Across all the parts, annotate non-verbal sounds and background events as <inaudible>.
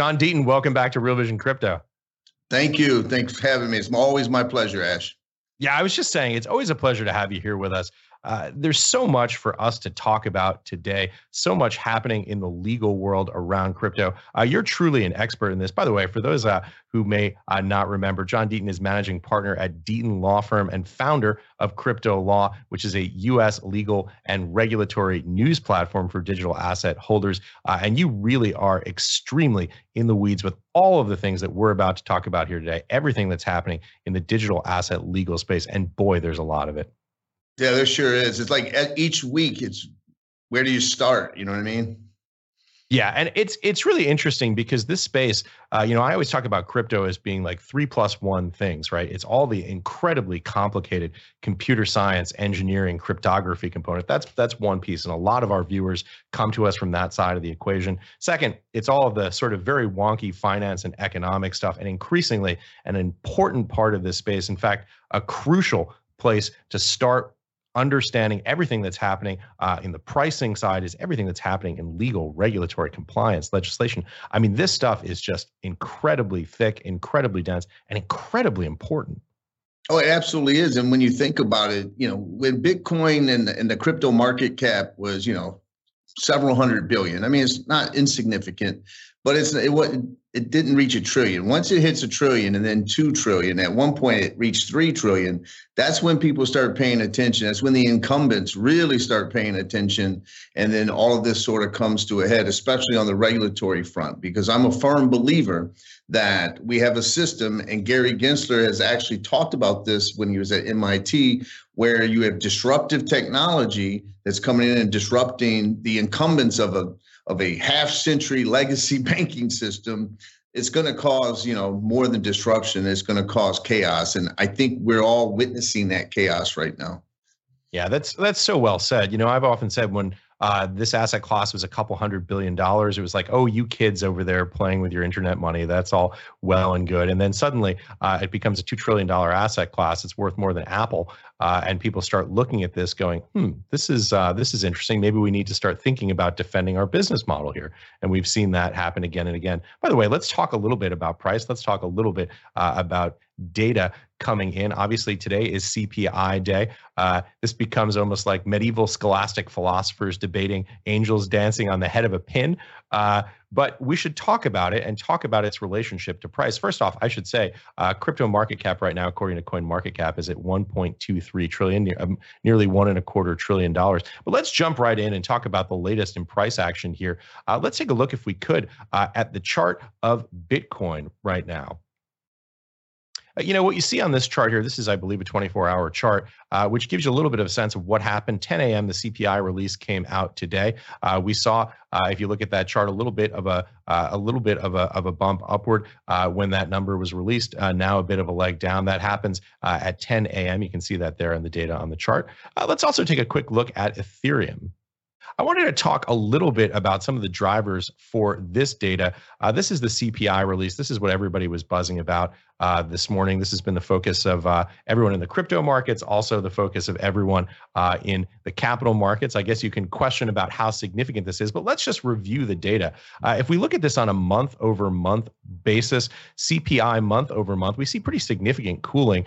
John Deaton, welcome back to Real Vision Crypto. Thank you. Thanks for having me. It's always my pleasure, Ash. Yeah, I was just saying, it's always a pleasure to have you here with us. Uh, there's so much for us to talk about today, so much happening in the legal world around crypto. Uh, you're truly an expert in this. By the way, for those uh, who may uh, not remember, John Deaton is managing partner at Deaton Law Firm and founder of CryptoLaw, which is a U.S. legal and regulatory news platform for digital asset holders. Uh, and you really are extremely in the weeds with all of the things that we're about to talk about here today, everything that's happening in the digital asset legal space. And boy, there's a lot of it. Yeah, there sure is. It's like each week, it's where do you start? You know what I mean? Yeah, and it's it's really interesting because this space, uh, you know, I always talk about crypto as being like three plus one things, right? It's all the incredibly complicated computer science, engineering, cryptography component. That's that's one piece, and a lot of our viewers come to us from that side of the equation. Second, it's all of the sort of very wonky finance and economic stuff, and increasingly an important part of this space. In fact, a crucial place to start understanding everything that's happening uh, in the pricing side is everything that's happening in legal regulatory compliance legislation. I mean this stuff is just incredibly thick incredibly dense and incredibly important. Oh it absolutely is. And when you think about it you know when bitcoin and the, and the crypto market cap was you know several hundred billion i mean it's not insignificant but it's it, what it didn't reach a trillion. Once it hits a trillion and then two trillion, at one point it reached three trillion. That's when people start paying attention. That's when the incumbents really start paying attention. And then all of this sort of comes to a head, especially on the regulatory front, because I'm a firm believer that we have a system, and Gary Gensler has actually talked about this when he was at MIT, where you have disruptive technology that's coming in and disrupting the incumbents of a of a half century legacy <laughs> banking system it's going to cause you know more than disruption. It's going to cause chaos and i think we're all witnessing that chaos right now. Yeah that's that's so well said. You know i've often said when uh, this asset class was a couple hundred billion dollars. It was like, oh, you kids over there playing with your internet money. That's all well and good. And then suddenly uh, it becomes a $2 trillion asset class. It's worth more than Apple. Uh, and people start looking at this going, hmm, this is uh, this is interesting. Maybe we need to start thinking about defending our business model here. And we've seen that happen again and again. By the way, let's talk a little bit about price. Let's talk a little bit uh, about data coming in. Obviously, today is CPI day. Uh, this becomes almost like medieval scholastic philosophers debating angels dancing on the head of a pin. Uh, but we should talk about it and talk about its relationship to price. First off, I should say uh, crypto market cap right now, according to CoinMarketCap, is at 1.23 trillion, um, nearly one and a quarter trillion dollars. But let's jump right in and talk about the latest in price action here. Uh, let's take a look, if we could, uh, at the chart of Bitcoin right now. Uh, you know what you see on this chart here this is i believe a 24 hour chart uh, which gives you a little bit of a sense of what happened. 10 a.m the cpi release came out today. Uh, we saw uh, if you look at that chart a little bit of a uh, a little bit of a, of a bump upward uh, when that number was released now a bit of a leg down. That happens at 10 a.m you can see that there in the data on the chart. Let's also take a quick look at ethereum I wanted to talk a little bit about some of the drivers for this data. Uh, this is the CPI release. This is what everybody was buzzing about uh, this morning. This has been the focus of uh, everyone in the crypto markets, also the focus of everyone uh, in the capital markets. I guess you can question about how significant this is, but let's just review the data. Uh, if we look at this on a month over month basis, CPI month over month, we see pretty significant cooling.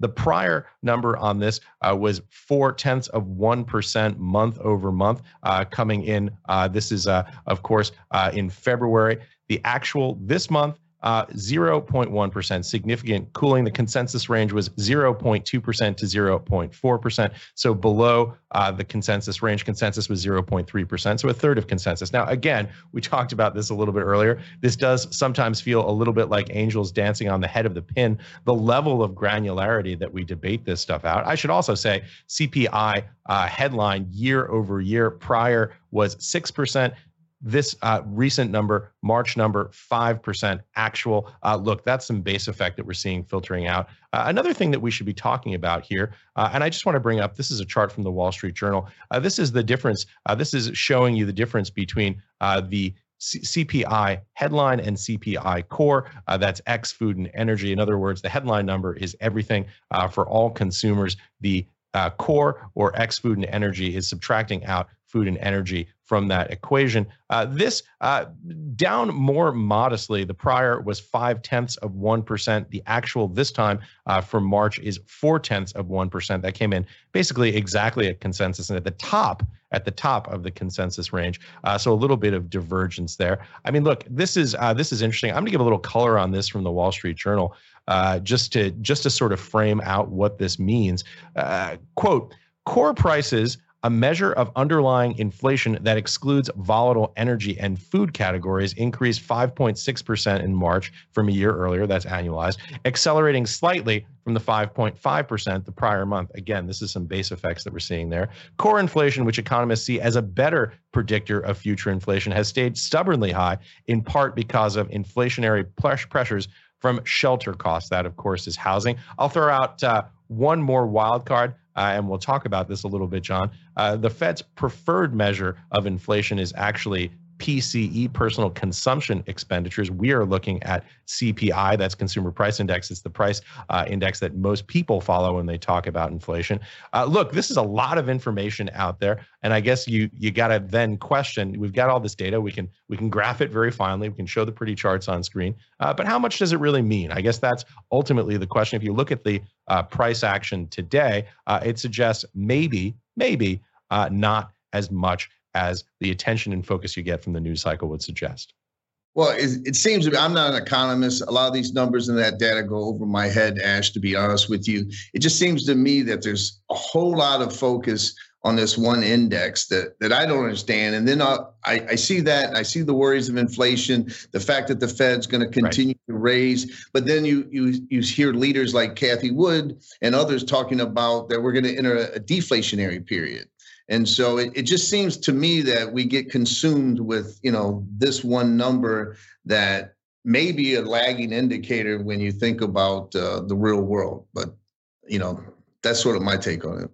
Uh, the prior number on this uh, was four tenths of 1% month over month coming in. this is, of course, in February. The actual this month uh, 0.1%, significant cooling. The consensus range was 0.2% to 0.4%. So below uh, the consensus range, consensus was 0.3%, so a third of consensus. Now, again, we <laughs> talked about this a little bit earlier. This does sometimes feel a little bit like angels dancing on the head of the pin. The level of granularity that we debate this stuff out. I should also say CPI uh, headline year over year prior was 6% this uh, recent number, March number, 5% actual. Uh, look, that's some base effect that we're seeing filtering out. Uh, another thing that we should be talking about here, uh, and I just want to bring up this is a chart from the Wall Street Journal. Uh, this is the difference. Uh, this is showing you the difference between the C- CPI headline and CPI core. Uh, that's X food and energy. In other words, the headline number is everything uh, for all consumers. The uh, core or X food and energy is subtracting out food and energy from that equation. Uh, this uh, down more modestly. The prior was five tenths of 1%. The actual this time uh, for March is four tenths of 1%. That came in basically exactly at consensus and at the top, at the top of the consensus range. Uh, so a little bit of divergence there. I mean, look, this is uh, this is interesting. I'm going to give a little color on this from the Wall Street Journal. Uh, just to just to sort of frame out what this means. quote: Core prices a measure of underlying inflation that excludes volatile energy and food categories increased 5.6% in March from a year earlier, that's annualized, accelerating slightly from the 5.5% the prior month. Again, this is some base effects that we're seeing there. Core inflation, which economists see as a better predictor of future inflation, has stayed stubbornly high, in part because of inflationary pressures from shelter costs. That, of course, is housing. I'll throw out uh, one more wild card uh, and we'll talk about this a little bit, John. Uh, the Fed's preferred measure of inflation is actually PCE, personal consumption expenditures. We are looking at CPI, that's Consumer Price Index. It's the price uh, index that most people follow when they talk about inflation. Uh, look, this is a lot of information out there, and I guess you you got to then question. We've got all this data. We can we can graph it very finely. We can show the pretty charts on screen. Uh, but how much does it really mean? I guess that's ultimately the question. If you look at the uh, price action today, uh, it suggests maybe maybe uh, not as much as the attention and focus you get from the news cycle would suggest. Well, it, it seems to me, I'm not an economist. A lot of these numbers and that data go over my head, Ash, to be honest with you. It just seems to me that there's a whole lot of focus on this one index that, that I don't understand. And then uh, I, I see that, I see the worries of inflation, the fact that the Fed's going to continue right. to raise. But then you, you, you hear leaders like Cathie Wood and others talking about that we're going to enter a deflationary period. And so it, it just seems to me that we get consumed with, you know, this one number that may be a lagging indicator when you think about uh, the real world. But, you know, that's sort of my take on it.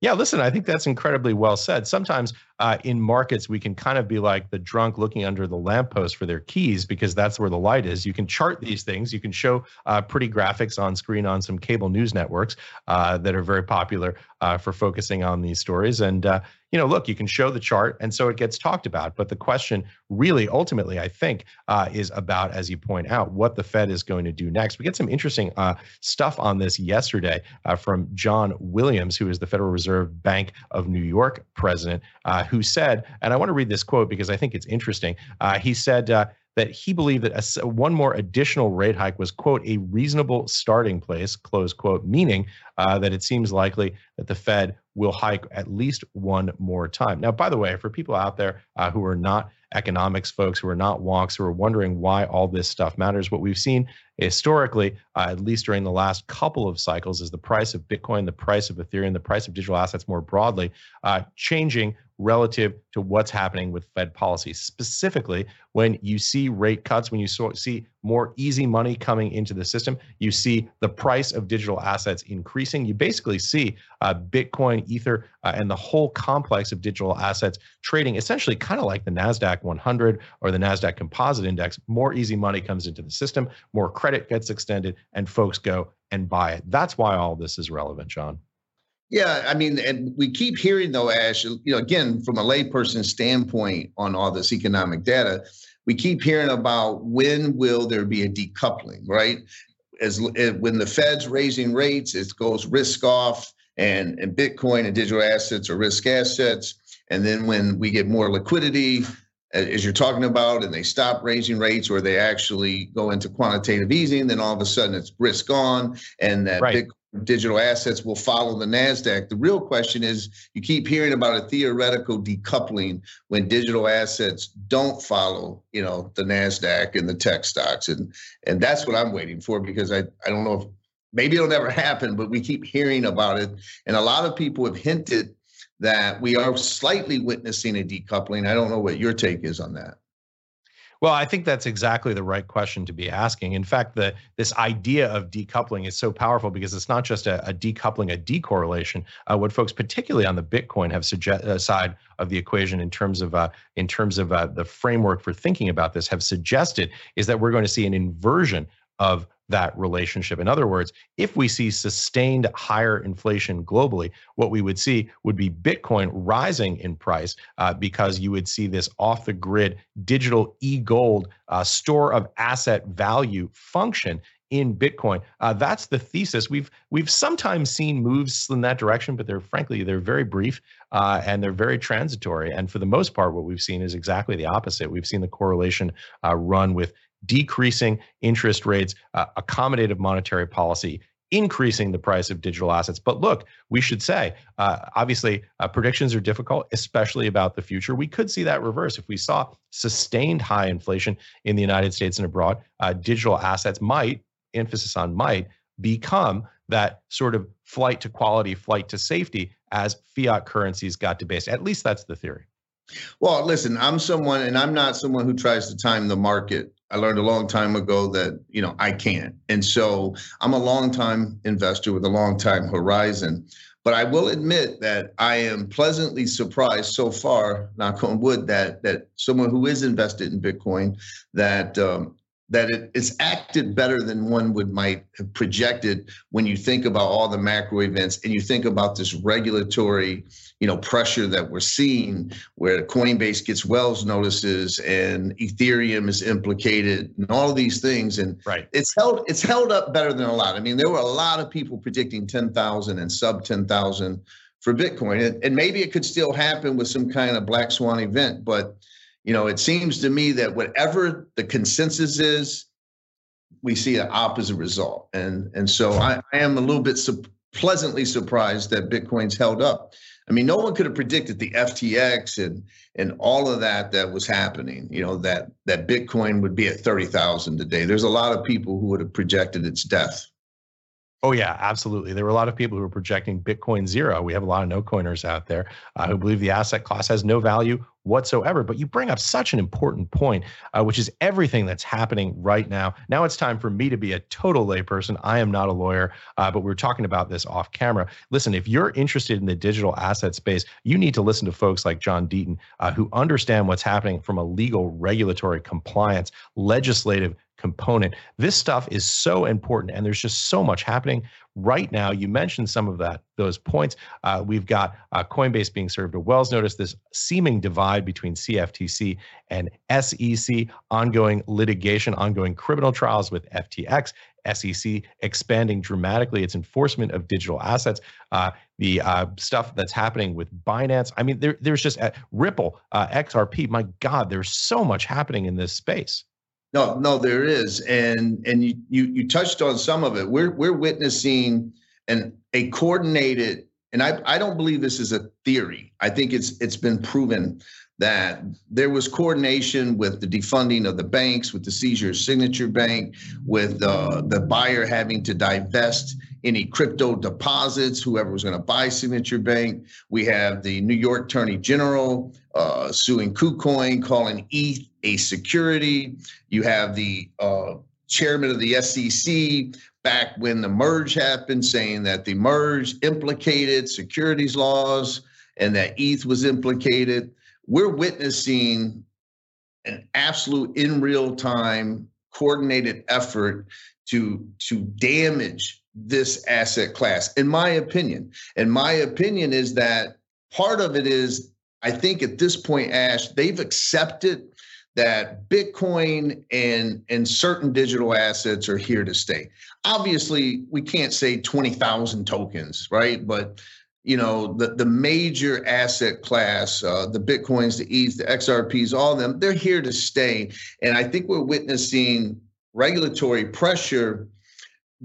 Yeah, listen, I think that's incredibly well said. Sometimes uh, in markets, we can kind of be like the drunk looking under the lamppost for their keys because that's where the light is. You can chart these things. You can show uh, pretty graphics on screen on some cable news networks uh, that are very popular uh, for focusing on these stories. And uh, you know, look, you can show the chart, and so it gets talked about. But the question, really, ultimately, I think, uh, is about, as you point out, what the Fed is going to do next. We get some interesting uh, stuff on this yesterday uh, from John Williams, who is the Federal Reserve Bank of New York president, uh, who said, and I want to read this quote because I think it's interesting. Uh, he said uh, that he believed that a, one more additional rate hike was, quote, a reasonable starting place, close quote, meaning uh, that it seems likely that the Fed will hike at least one more time. Now, by the way, for people out there uh, who are not economics folks, who are not wonks, who are wondering why all this stuff matters, what we've seen historically, uh, at least during the last couple of cycles, is the price of Bitcoin, the price of Ethereum, the price of digital assets more broadly, uh, changing relative to what's happening with Fed policy. Specifically, when you see rate cuts, when you see more easy money coming into the system, you see the price of digital assets increasing. You basically see uh, Bitcoin, Ether, uh, and the whole complex of digital assets trading essentially kind of like the NASDAQ 100 or the NASDAQ Composite Index. More easy money comes into the system, more credit gets extended, and folks go and buy it. That's why all this is relevant, John. Yeah, I mean, and we keep hearing though, Ash, you know, again, from a layperson standpoint on all this economic data, we keep hearing about when will there be a decoupling, right? As, as when the Fed's raising rates, it goes risk off, and, and Bitcoin and digital assets are risk assets. And then when we get more liquidity, as you're talking about, and they stop raising rates or they actually go into quantitative easing, then all of a sudden it's risk on, and that right. big digital assets will follow the Nasdaq. The real question is, you keep hearing about a theoretical decoupling when digital assets don't follow, you know, the Nasdaq and the tech stocks, and and that's what I'm waiting for because I I don't know if maybe it'll never happen, but we keep hearing about it, and a lot of people have hinted that we are slightly witnessing a decoupling. I don't know what your take is on that. Well, I think that's exactly the right question to be asking. In fact, the this idea of decoupling is so powerful because it's not just a, a decoupling, a decorrelation. Uh, what folks, particularly on the Bitcoin, have suggest, uh, side of the equation in terms of uh, in terms of uh, the framework for thinking about this, have suggested is that we're going to see an inversion of that relationship. In other words, if we see sustained higher inflation globally, what we would see would be Bitcoin rising in price uh, because you would see this off the grid digital e gold uh, store of asset value function in Bitcoin. Uh, that's the thesis. We've we've sometimes seen moves in that direction, but they're frankly they're very brief uh, and they're very transitory. And for the most part, what we've seen is exactly the opposite. We've seen the correlation uh, run with decreasing interest rates, uh, accommodative monetary policy, increasing the price of digital assets. But look, we should say, uh, obviously, uh, predictions are difficult, especially about the future. We could see that reverse. If we saw sustained high inflation in the United States and abroad, uh, digital assets might, emphasis on might, become that sort of flight to quality, flight to safety as fiat currencies got debased. At least that's the theory. Well, listen, I'm someone, and I'm not someone who tries to time the market I learned a long time ago that you know I can't, and so I'm a long time investor with a long time horizon. But I will admit that I am pleasantly surprised so far, knock on wood, that that someone who is invested in Bitcoin, that um, that it, it's acted better than one would might have projected when you think about all the macro events and you think about this regulatory you know pressure that we're seeing where coinbase gets wells notices and ethereum is implicated and all of these things. And right. it's held it's held up better than a lot. I mean there were a lot of people predicting 10000 and sub 10000 for bitcoin. And, and maybe it could still happen with some kind of black swan event but you know, it seems to me that whatever the consensus is, we see an opposite result. And and so I, I am a little bit su- pleasantly surprised that Bitcoin's held up. I mean, no one could have predicted the FTX and and all of that that was happening. You know that that Bitcoin would be at thirty thousand today. There's a lot of people who would have projected its death. Oh yeah, absolutely. There were a lot of people who were projecting Bitcoin zero. We have a lot of no coiners out there uh, who believe the asset class has no value whatsoever. But you bring up such an important point, uh, which is everything that's happening right now. Now it's time for me to be a total layperson. I am not a lawyer, uh, but we're talking about this off camera. Listen, if you're interested in the digital asset space, you need to listen to folks like John Deaton, uh, who understand what's happening from a legal, regulatory, compliance, legislative component. This stuff is so important, and there's just so much happening right now. You mentioned some of that those points. Uh, we've got uh, Coinbase being served a Wells notice. This seeming divide between CFTC and SEC, ongoing litigation, ongoing criminal trials with FTX. SEC expanding dramatically its enforcement of digital assets, uh, the uh, stuff that's happening with Binance. I mean, there, there's just Ripple, uh, XRP. My God, there's so much happening in this space. No, no, there is, and and you you you touched on some of it. We're we're witnessing an a coordinated, and I I don't believe this is a theory. I think it's it's been proven that there was coordination with the defunding of the banks, with the seizure of Signature Bank, with uh, the buyer having to divest any crypto deposits, whoever was going to buy Signature Bank. We have the New York Attorney General uh, suing KuCoin, calling ETH a security. You have the uh, chairman of the SEC back when the merge happened saying that the merge implicated securities laws and that ETH was implicated. We're witnessing an absolute in real time coordinated effort to to damage this asset class in my opinion. And my opinion is that part of it is i think at this point ash they've accepted that bitcoin and and certain digital assets are here to stay. Obviously we can't say 20,000 tokens right? But you know the the major asset class, uh, the bitcoins, the ETH, the XRPs, all of them, they're here to stay. And I think we're witnessing regulatory pressure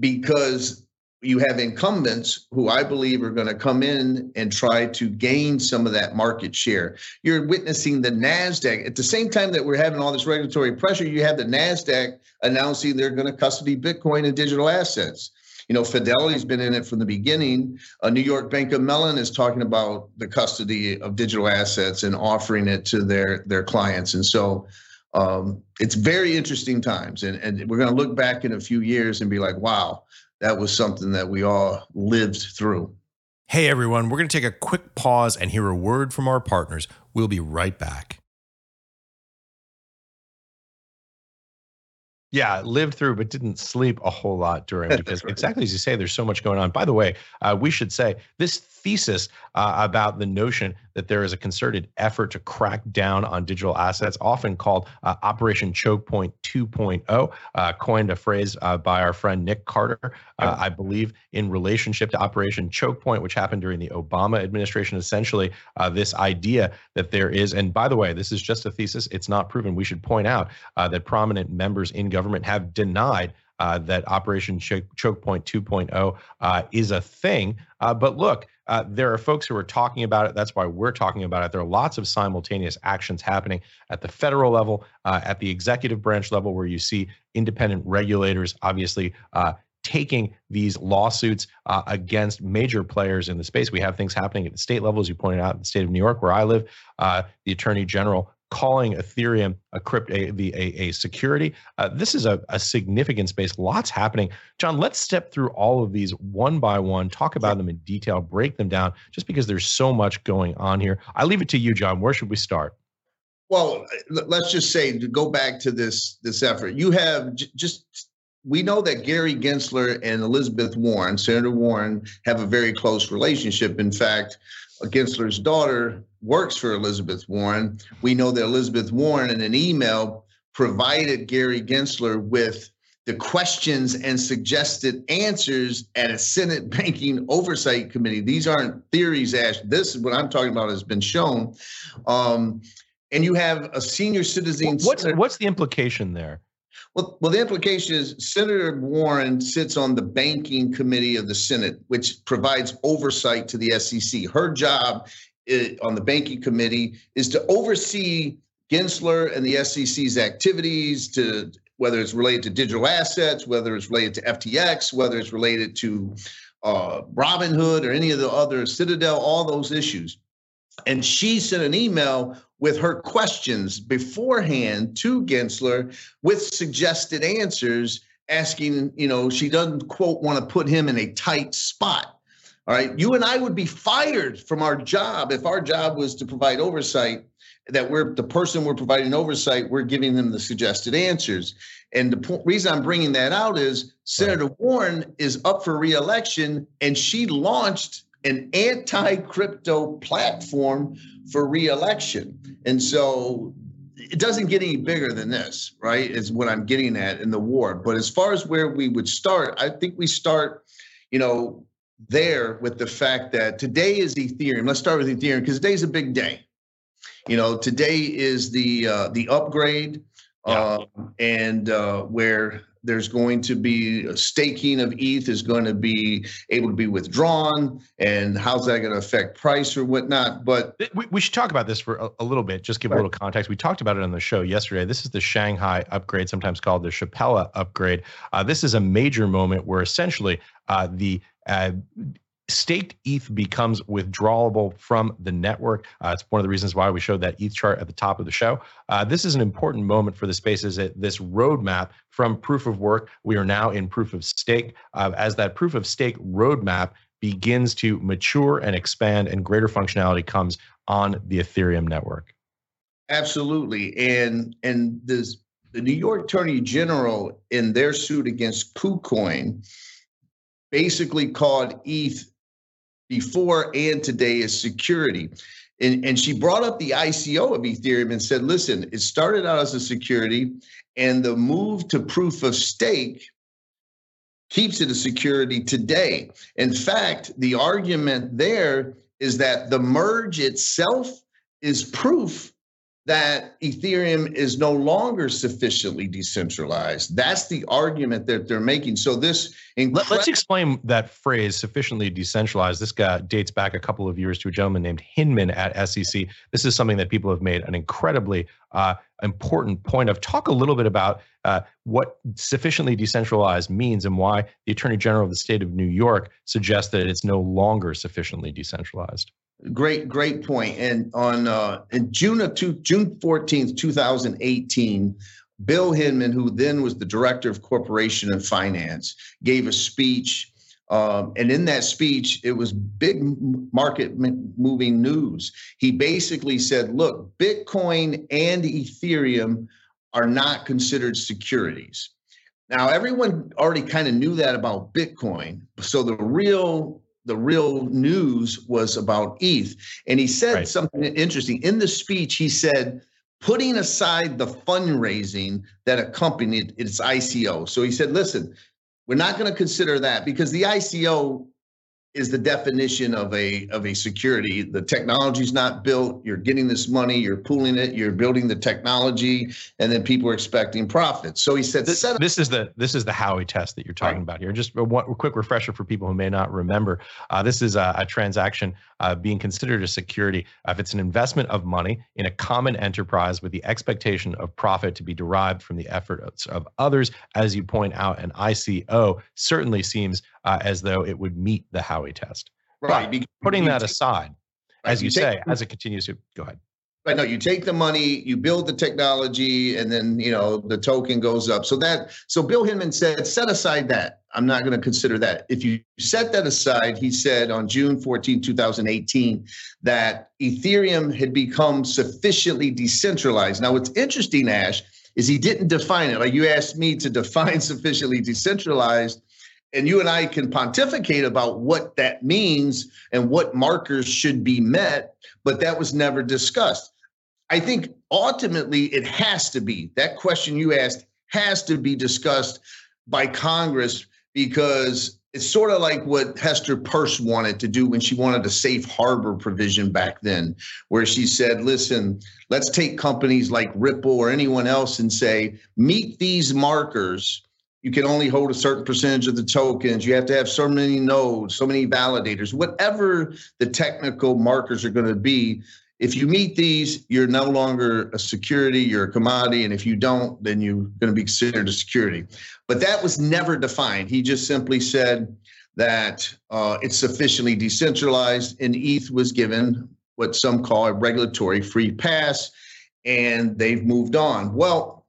because you have incumbents who I believe are going to come in and try to gain some of that market share. You're witnessing the NASDAQ. At the same time that we're having all this regulatory pressure, you have the NASDAQ announcing they're going to custody Bitcoin and digital assets. You know, Fidelity's been in it from the beginning. A New York Bank of Mellon is talking about the custody of digital assets and offering it to their their clients. And so um, it's very interesting times. And, and we're going to look back in a few years and be like, wow, that was something that we all lived through. Hey, everyone, we're going to take a quick pause and hear a word from our partners. We'll be right back. yeah, lived through but didn't sleep a whole lot during <laughs> because right. exactly as you say, there's so much going on. By the way, uh, we should say this thesis uh, about the notion that there is a concerted effort to crack down on digital assets, often called uh, Operation Choke Point 2.0, uh, coined a phrase uh, by our friend Nick Carter, uh, I believe, in relationship to Operation Choke Point, which happened during the Obama administration. Essentially, this idea that there is, and by the way, this is just a thesis, it's not proven. We should point out that prominent members in government have denied uh, that Operation Choke, Choke Point 2.0 uh, is a thing. Uh, but look, uh, there are folks who are talking about it. That's why we're talking about it. There are lots of simultaneous actions happening at the federal level, uh, at the executive branch level, where you see independent regulators obviously uh, taking these lawsuits uh, against major players in the space. We have things happening at the state level, as you pointed out, in the state of New York, where I live. Uh, the attorney general calling Ethereum a crypt a, a, a security. Uh, this is a, a significant space. Lots happening. John, let's step through all of these one by one, talk about them in detail, break them down, just because there's so much going on here. I leave it to you, John. Where should we start? Well, let's just say to go back to this this effort. You have j- just we know that Gary Gensler and Elizabeth Warren, Senator Warren, have a very close relationship. In fact, Gensler's daughter works for Elizabeth Warren. We know that Elizabeth Warren, in an email, provided Gary Gensler with the questions and suggested answers at a Senate Banking Oversight Committee. These aren't theories, Ash. This is what I'm talking about has been shown. Um, and you have a senior citizen. What's what's the implication there? Well, well, the implication is Senator Warren sits on the banking committee of the Senate, which provides oversight to the SEC. Her job is, on the banking committee is to oversee Gensler and the SEC's activities to whether it's related to digital assets, whether it's related to FTX, whether it's related to uh, Robinhood or any of the other Citadel, all those issues. And she sent an email with her questions beforehand to Gensler with suggested answers, asking, you know, she doesn't, quote, want to put him in a tight spot. All right. You and I would be fired from our job if our job was to provide oversight that we're the person we're providing oversight, we're giving them the suggested answers. And the po- reason I'm bringing that out is Senator right. Warren is up for reelection and she launched an anti crypto platform for reelection. And so it doesn't get any bigger than this, right? Is what I'm getting at in the war. But as far as where we would start, I think we start, you know, there with the fact that today is Ethereum. Let's start with Ethereum because today's a big day. You know, today is the uh, the upgrade, yeah. uh, and uh, where there's going to be staking of ETH is going to be able to be withdrawn, and how's that going to affect price or whatnot? But we, we should talk about this for a, a little bit. Just give right. a little context. We talked about it on the show yesterday. This is the Shanghai upgrade, sometimes called the Shapella upgrade. Uh, this is a major moment where essentially uh, the uh, staked ETH becomes withdrawable from the network. Uh, it's one of the reasons why we showed that ETH chart at the top of the show. Uh, this is an important moment for the space is this roadmap from proof of work, we are now in proof of stake. Uh, as that proof of stake roadmap begins to mature and expand and greater functionality comes on the Ethereum network. Absolutely. And and this the New York Attorney General in their suit against KuCoin basically called ETH before and today is security. And, and she brought up the ICO of Ethereum and said, listen, it started out as a security, and the move to proof of stake keeps it a security today. In fact, the argument there is that the merge itself is proof that Ethereum is no longer sufficiently decentralized. That's the argument that they're making. So this incre- let's explain that phrase sufficiently decentralized. This guy dates back a couple of years to a gentleman named Hinman at SEC. This is something that people have made an incredibly uh, important point of. Talk a little bit about uh, what sufficiently decentralized means and why the Attorney General of the state of New York suggests that it's no longer sufficiently decentralized. Great, great point. And on uh, in June of two, June fourteenth, two thousand eighteen, Bill Hinman, who then was the director of corporation and finance, gave a speech. Um, and in that speech, it was big market moving news. He basically said, look, Bitcoin and Ethereum are not considered securities. Now, everyone already kind of knew that about Bitcoin. So the real the real news was about ETH. And he said right. something interesting. In the speech, he said, putting aside the fundraising that accompanied its ICO. So he said, listen, we're not going to consider that because the ICO is the definition of a of a security. The technology's not built. You're getting this money. You're pooling it. You're building the technology, and then people are expecting profits. So he said, "This, this is the this is the Howey test that you're talking right. about here." Just a, one, a, quick refresher for people who may not remember. Uh, this is a, a transaction uh, being considered a security if it's an investment of money in a common enterprise with the expectation of profit to be derived from the efforts of, of others. As you point out, an ICO certainly seems uh, as though it would meet the Howey test. Right. But putting that aside, right. as you, you say, as it continues to go ahead. Right. No, you take the money, you build the technology, and then you know the token goes up. So that so Bill Hinman said, set aside that. I'm not going to consider that. If you set that aside, he said on June 14, 2018, that Ethereum had become sufficiently decentralized. Now, what's interesting, Ash, is he didn't define it. Like you asked me to define <laughs> sufficiently decentralized and you and I can pontificate about what that means and what markers should be met, but that was never discussed. I think ultimately it has to be that question you asked has to be discussed by Congress because it's sort of like what Hester Peirce wanted to do when she wanted a safe harbor provision back then, where she said, listen, let's take companies like Ripple or anyone else and say, meet these markers you can only hold a certain percentage of the tokens. You have to have so many nodes, so many validators, whatever the technical markers are going to be. If you meet these, you're no longer a security, you're a commodity. And if you don't, then you're going to be considered a security. But that was never defined. He just simply said that uh, it's sufficiently decentralized, and ETH was given what some call a regulatory free pass, and they've moved on. Well,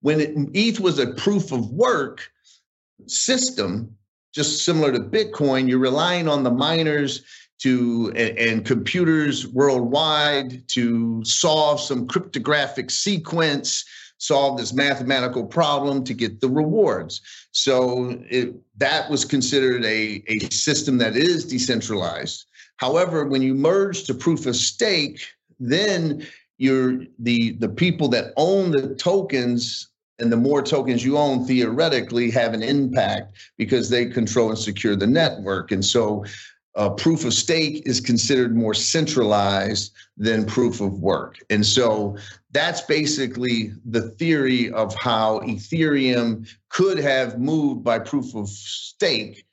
when it, ETH was a proof of work system, just similar to Bitcoin, you're relying on the miners to and, and, computers worldwide to solve some cryptographic sequence, solve this mathematical problem to get the rewards. So it, that was considered a, a system that is decentralized. However, when you merge to proof of stake, then you're the the people that own the tokens and the more tokens you own theoretically have an impact because they control and secure the network. And so uh, proof of stake is considered more centralized than proof of work. And so that's basically the theory of how ethereum could have moved by proof of stake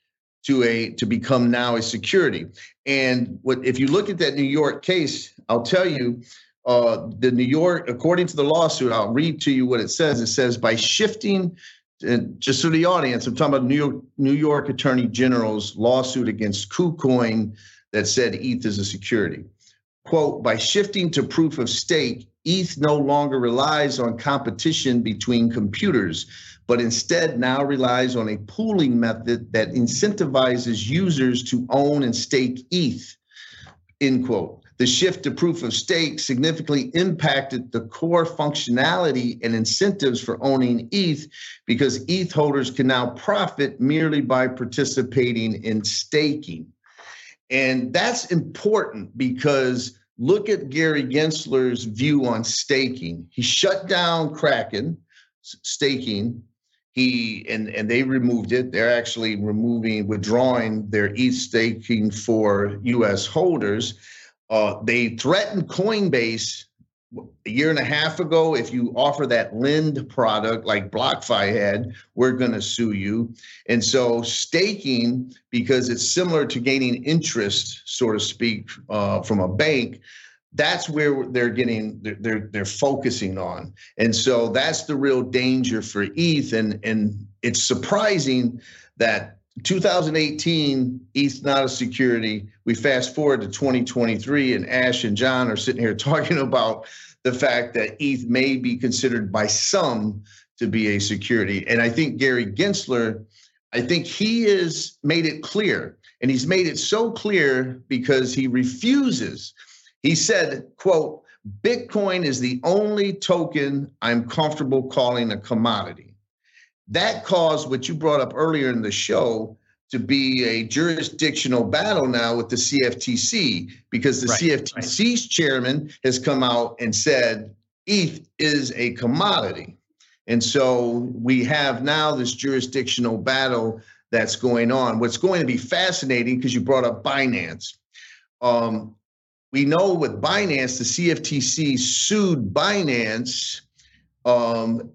to a to become now a security. And what if you look at that new york case i'll tell you uh, the New York, according to the lawsuit, I'll read to you what it says. It says by shifting, and just for the audience, I'm talking about New York, New York Attorney General's lawsuit against KuCoin that said ETH is a security. Quote, by shifting to proof of stake, ETH no longer relies on competition between computers, but instead now relies on a pooling method that incentivizes users to own and stake ETH, end quote. The shift to proof of stake significantly impacted the core functionality and incentives for owning ETH because ETH holders can now profit merely by participating in staking. And that's important because look at Gary Gensler's view on staking. He shut down Kraken staking. he and and they removed it. They're actually removing, withdrawing their ETH staking for U.S. holders. Uh, they threatened Coinbase a year and a half ago. If you offer that lend product like BlockFi had, we're going to sue you. And so staking, because it's similar to gaining interest, so to speak, uh, from a bank that's where they're getting they're, they're they're focusing on and so that's the real danger for eth and and it's surprising that 2018 eth not a security we fast forward to 2023 and ash and john are sitting here <laughs> talking about the fact that eth may be considered by some to be a security and i think gary gensler i think he has made it clear and he's made it so clear because he refuses he said, quote, Bitcoin is the only token I'm comfortable calling a commodity. That caused what you brought up earlier in the show to be a jurisdictional battle now with the CFTC because the right, CFTC's right. chairman has come out and said ETH is a commodity. And so we have now this jurisdictional battle that's going on. What's going to be fascinating because you brought up Binance. Um, we know with Binance, the CFTC sued Binance um,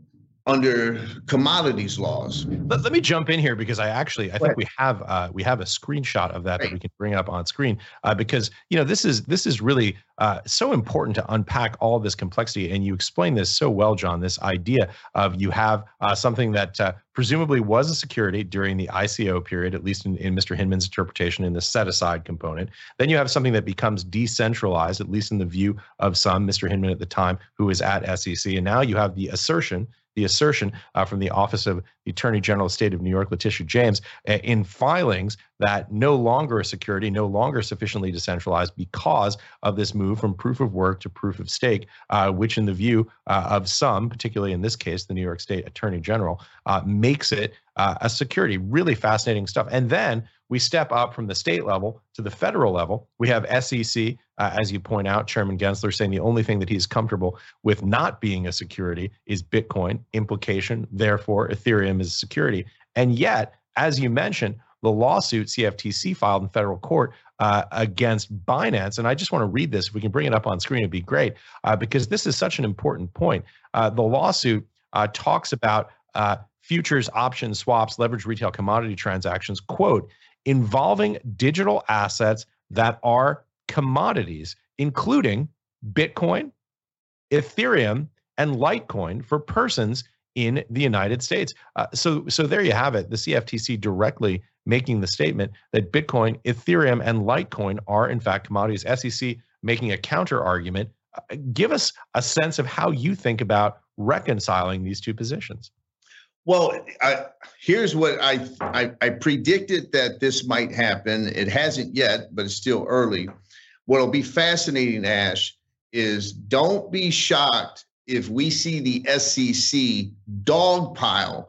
under commodities laws. Let, let, me jump in here because I actually I think we have uh, we have a screenshot of that right. that we can bring up on screen uh, because you know this is this is really uh, so important to unpack all this complexity and you explain this so well, John. This idea of you have uh, something that uh, presumably was a security during the ICO period, at least in, in Mr. Hinman's interpretation in the set aside component. Then you have something that becomes decentralized, at least in the view of some, Mr. Hinman at the time, who was at SEC, and now you have the assertion the assertion uh, from the Office of the Attorney General of the State of New York, Letitia James, uh, in filings that no longer a security, no longer sufficiently decentralized because of this move from proof of work to proof of stake, uh, which, in the view uh, of some, particularly in this case, the New York State Attorney General, uh, makes it uh, a security. Really fascinating stuff. And then we step up from the state level to the federal level. We have SEC, uh, as you point out, Chairman Gensler saying the only thing that he's comfortable with not being a security is Bitcoin. Implication, therefore, Ethereum is a security. And yet, as you mentioned, the lawsuit CFTC filed in federal court uh, against Binance. And I just want to read this. If we can bring it up on screen, it'd be great uh, because this is such an important point. Uh, the lawsuit uh, talks about uh, futures, options, swaps, leverage retail commodity transactions, quote, involving digital assets that are commodities, including Bitcoin, Ethereum, and Litecoin for persons in the United States. Uh, so, so there you have it. The CFTC directly making the statement that Bitcoin, Ethereum, and Litecoin are in fact commodities. SEC making a counter argument. Uh, give us a sense of how you think about reconciling these two positions. Well, I, here's what I, I, I predicted that this might happen. It hasn't yet, but it's still early. What'll be fascinating, Ash, is don't be shocked if we see the SEC dogpile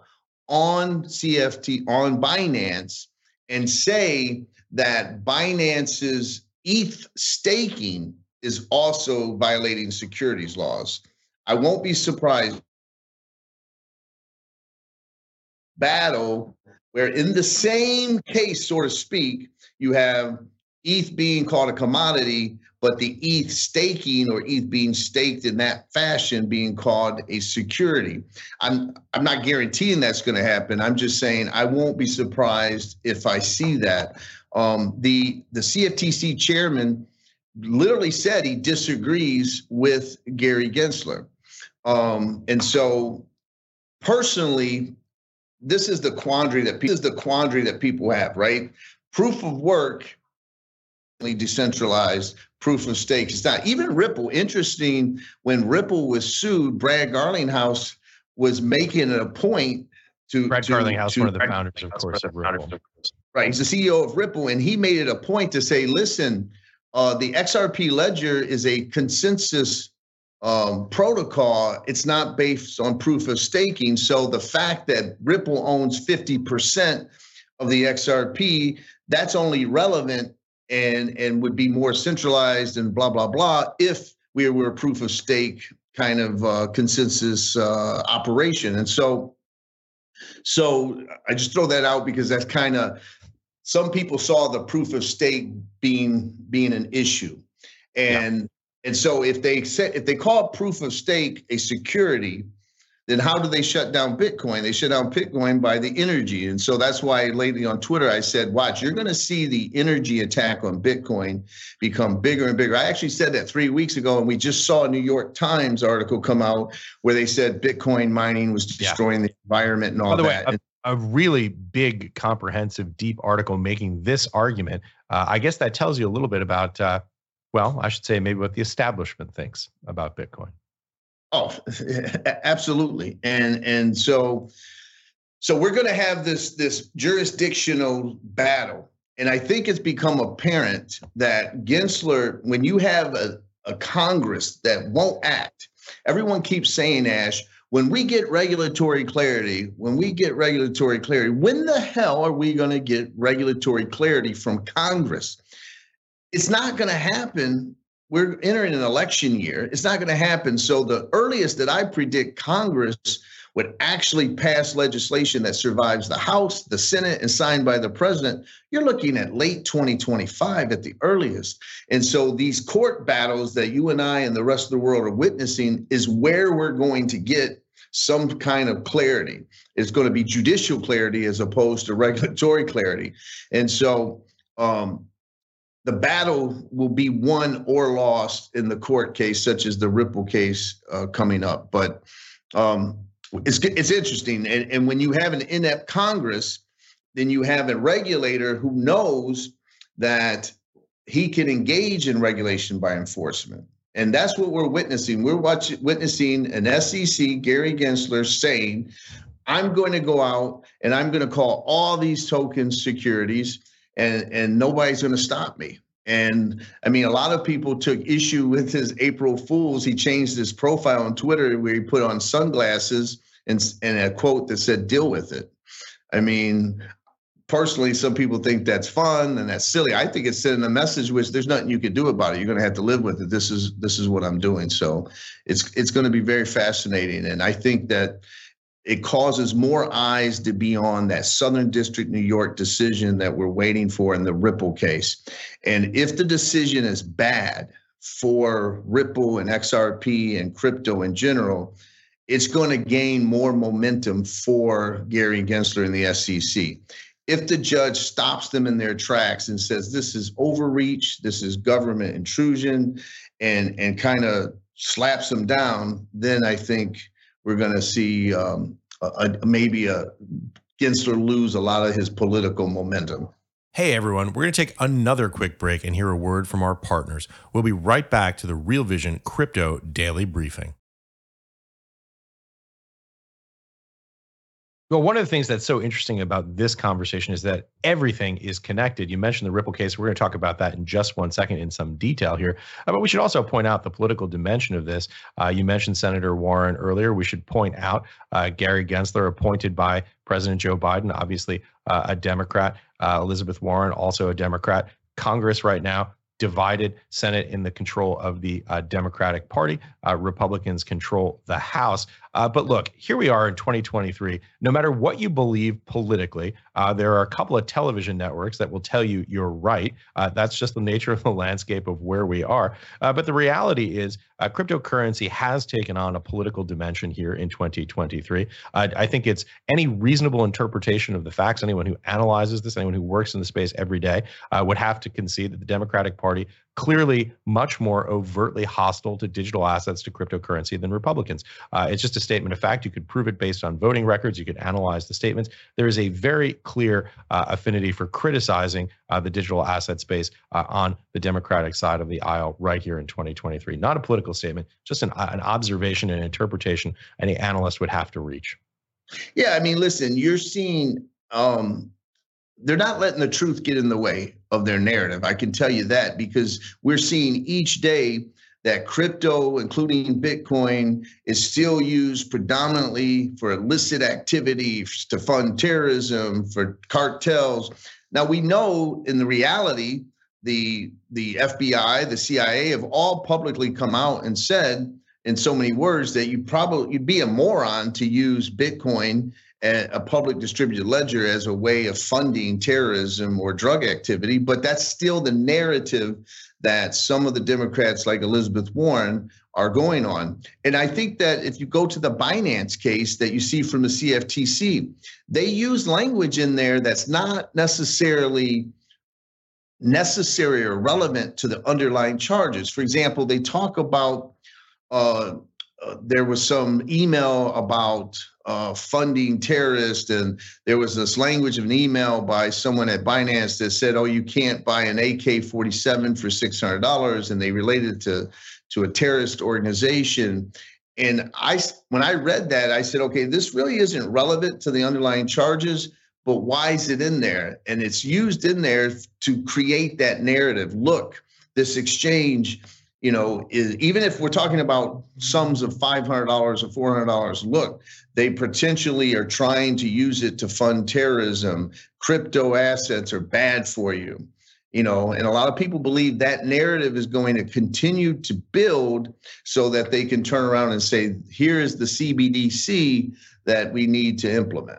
on CFT on Binance and say that Binance's ETH staking is also violating securities laws. I won't be surprised battle where in the same case, so to speak, you have ETH being called a commodity, but the ETH staking or ETH being staked in that fashion being called a security. I'm I'm not guaranteeing that's going to happen. I'm just saying I won't be surprised if I see that. Um, the the CFTC chairman literally said he disagrees with Gary Gensler, um, and so personally, this is the quandary that this is the quandary that people have, right? Proof of work decentralized proof of stake. It's not even Ripple. Interesting when Ripple was sued, Brad Garlinghouse was making it a point to Brad to, Garlinghouse, to, one of the founders, of course, of Ripple. Right, he's the CEO of Ripple, and he made it a point to say, "Listen, uh, the XRP ledger is a consensus um, protocol, it's not based on proof of staking. So the fact that Ripple owns 50% of the XRP, that's only relevant and, and would be more centralized and blah, blah, blah, if we were a proof of stake kind of uh, consensus uh, operation. And so So I just throw that out because that's kind of some people saw the proof of stake being being an issue, and yeah. And so if they set if they call proof of stake a security, then how do they shut down Bitcoin? They shut down Bitcoin by the energy. And so that's why lately on Twitter, I said, watch, you're going to see the energy attack on Bitcoin become bigger and bigger. I actually said that three weeks ago, and we just saw a New York Times article come out where they said Bitcoin mining was destroying yeah. the environment and all By the that. Way, a, a, really big, comprehensive, deep article making this argument. Uh, I guess that tells you a little bit about, uh, well, I should say maybe what the establishment thinks about Bitcoin. Oh, absolutely. And and so so we're going to have this this jurisdictional battle. And I think it's become apparent that Gensler, when you have a, a Congress that won't act, everyone keeps saying, Ash, when we get regulatory clarity, when we get regulatory clarity, when the hell are we going to get regulatory clarity from Congress? It's not going to happen we're entering an election year. It's not going to happen. So the earliest that I predict Congress would actually pass legislation that survives the House, the Senate, and signed by the president, you're looking at late 2025 at the earliest. And so these court battles that you and I and the rest of the world are witnessing is where we're going to get some kind of clarity. It's going to be judicial clarity as opposed to regulatory clarity. And so um, the battle will be won or lost in the court case, such as the Ripple case uh, coming up. But um, it's it's interesting, and, and when you have an inept Congress, then you have a regulator who knows that he can engage in regulation by enforcement. And that's what we're witnessing. We're watching, witnessing an SEC, Gary Gensler, saying, I'm going to go out and I'm going to call all these tokens securities and and nobody's going to stop me. And I mean, a lot of people took issue with his April Fools. He changed his profile on Twitter where he put on sunglasses and and a quote that said "Deal with it." I mean, personally, some people think that's fun and that's silly. I think it's sending a message which there's nothing you can do about it. You're going to have to live with it. This is this is what I'm doing. So it's it's going to be very fascinating, and I think that it causes more eyes to be on that Southern District New York decision that we're waiting for in the Ripple case. And if the decision is bad for Ripple and XRP and crypto in general, it's going to gain more momentum for Gary Gensler and the SEC. If the judge stops them in their tracks and says this is overreach, this is government intrusion, and and kind of slaps them down, then I think we're going to see um, a, a, maybe a Gensler lose a lot of his political momentum. Hey everyone, we're going to take another quick break and hear a word from our partners. We'll be right back to the Real Vision Crypto Daily Briefing. Well, one of the things that's so interesting about this conversation is that everything is connected. You mentioned the Ripple case. We're going to talk about that in just one second in some detail here. Uh, but we should also point out the political dimension of this. Uh, you mentioned Senator Warren earlier. We should point out uh, Gary Gensler, appointed by President Joe Biden, obviously uh, a Democrat. Uh, Elizabeth Warren, also a Democrat. Congress right now divided Senate in the control of the uh, Democratic Party. Uh, Republicans control the House. Uh, but look, here we are in 2023. No matter what you believe politically, uh, there are a couple of television networks that will tell you you're right. Uh, that's just the nature of the landscape of where we are. Uh, but the reality is, uh, cryptocurrency has taken on a political dimension here in 2023. I think it's any reasonable interpretation of the facts. Anyone who analyzes this, anyone who works in the space every day, would have to concede that the Democratic Party clearly much more overtly hostile to digital assets to cryptocurrency than Republicans. Uh, it's just a statement of fact. You could prove it based on voting records. You could analyze the statements. There is a very clear uh, affinity for criticizing uh, the digital asset space uh, on the Democratic side of the aisle right here in 2023. Not a political statement, just an, an observation and interpretation any analyst would have to reach. Yeah, I mean, listen, you're seeing um, they're not letting the truth get in the way of their narrative. I can tell you that because we're seeing each day that crypto, including Bitcoin, is still used predominantly for illicit activities to fund terrorism, for cartels. Now we know in the reality, the the FBI, the CIA have all publicly come out and said in so many words that you probably you'd be a moron to use Bitcoin a public distributed ledger as a way of funding terrorism or drug activity, but that's still the narrative that some of the Democrats, like Elizabeth Warren, are going on. And I think that if you go to the Binance case that you see from the CFTC, they use language in there that's not necessarily necessary or relevant to the underlying charges. For example, they talk about uh, uh, there was some email about uh, funding terrorists, and there was this language of an email by someone at Binance that said, "Oh, you can't buy an AK-47 for six hundred dollars," and they related to to a terrorist organization. And I, when I read that, I said, "Okay, this really isn't relevant to the underlying charges." But why is it in there? And it's used in there to create that narrative. Look, this exchange you know, is, even if we're talking about sums of $500 or $400, look, they potentially are trying to use it to fund terrorism. Crypto assets are bad for you, you know, and a lot of people believe that narrative is going to continue to build so that they can turn around and say, here is the CBDC that we need to implement.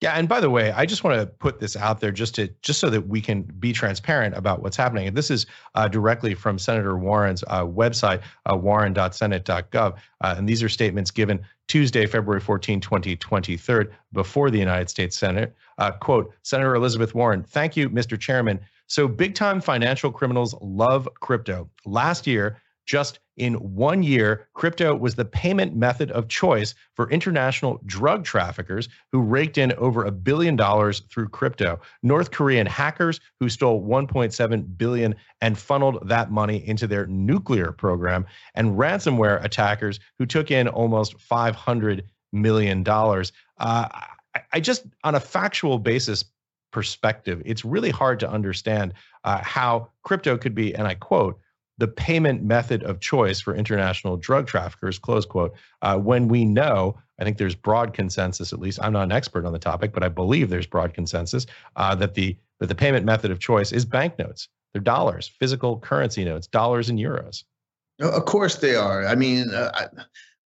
Yeah, and by the way, I just want to put this out there just to just so that we can be transparent about what's happening. And this is uh, directly from Senator Warren's uh, website, uh, warren.senate.gov, uh, and these are statements given Tuesday, February 14, 2023, before the United States Senate. Uh, quote: Senator Elizabeth Warren, thank you, Mr. Chairman. So big time financial criminals love crypto. Last year, just in one year, crypto was the payment method of choice for international drug traffickers who raked in over a billion dollars through crypto. North Korean hackers who stole 1.7 billion and funneled that money into their nuclear program, and ransomware attackers who took in almost 500 million dollars. Uh, I just, on a factual basis, perspective, it's really hard to understand uh, how crypto could be, and I quote, the payment method of choice for international drug traffickers, close quote, uh, when we know, I think there's broad consensus, at least I'm not an expert on the topic, but I believe there's broad consensus uh, that the that the payment method of choice is banknotes. They're dollars, physical currency notes, dollars and euros. Of course they are. I mean, uh, I,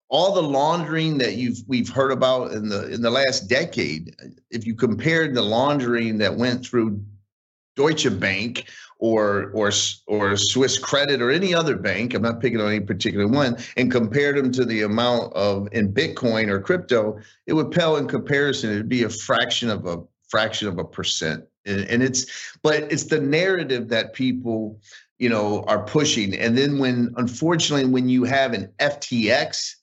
all the laundering that you've we've heard about in the in the last decade, if you compared the laundering that went through Deutsche Bank or or or Swiss Credit or any other bank, I'm not picking on any particular one, and compared them to the amount of in Bitcoin or crypto, it would pale in comparison. It'd be a fraction of a fraction of a percent. And, and it's but it's the narrative that people you know are pushing. And then when unfortunately when you have an FTX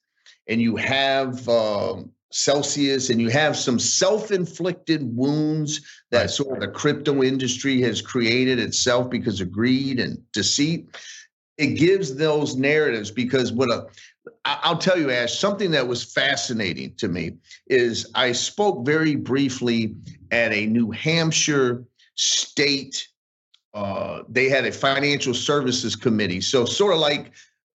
and you have um, Celsius and you have some self-inflicted wounds that right. sort of the crypto industry has created itself because of greed and deceit it gives those narratives because what a I'll tell you, Ash, something that was fascinating to me is I spoke very briefly at a New Hampshire state. Uh, they had a financial services committee. So, sort of like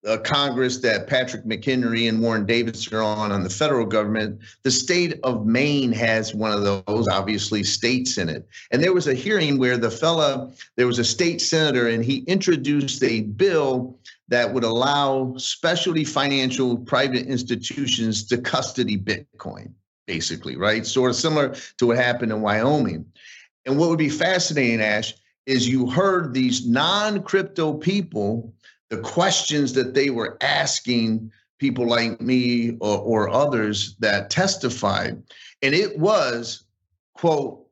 uh, Congress that Patrick McHenry and Warren Davis are on on the federal government. The state of Maine has one of those, obviously, states in it. And there was a hearing where the fella, there was a state senator, and he introduced a bill that would allow specialty financial private institutions to custody Bitcoin, basically, right? Sort of similar to what happened in Wyoming. And what would be fascinating, Ash, is you heard these non crypto people the questions that they were asking people like me or, or others that testified. And it was, quote,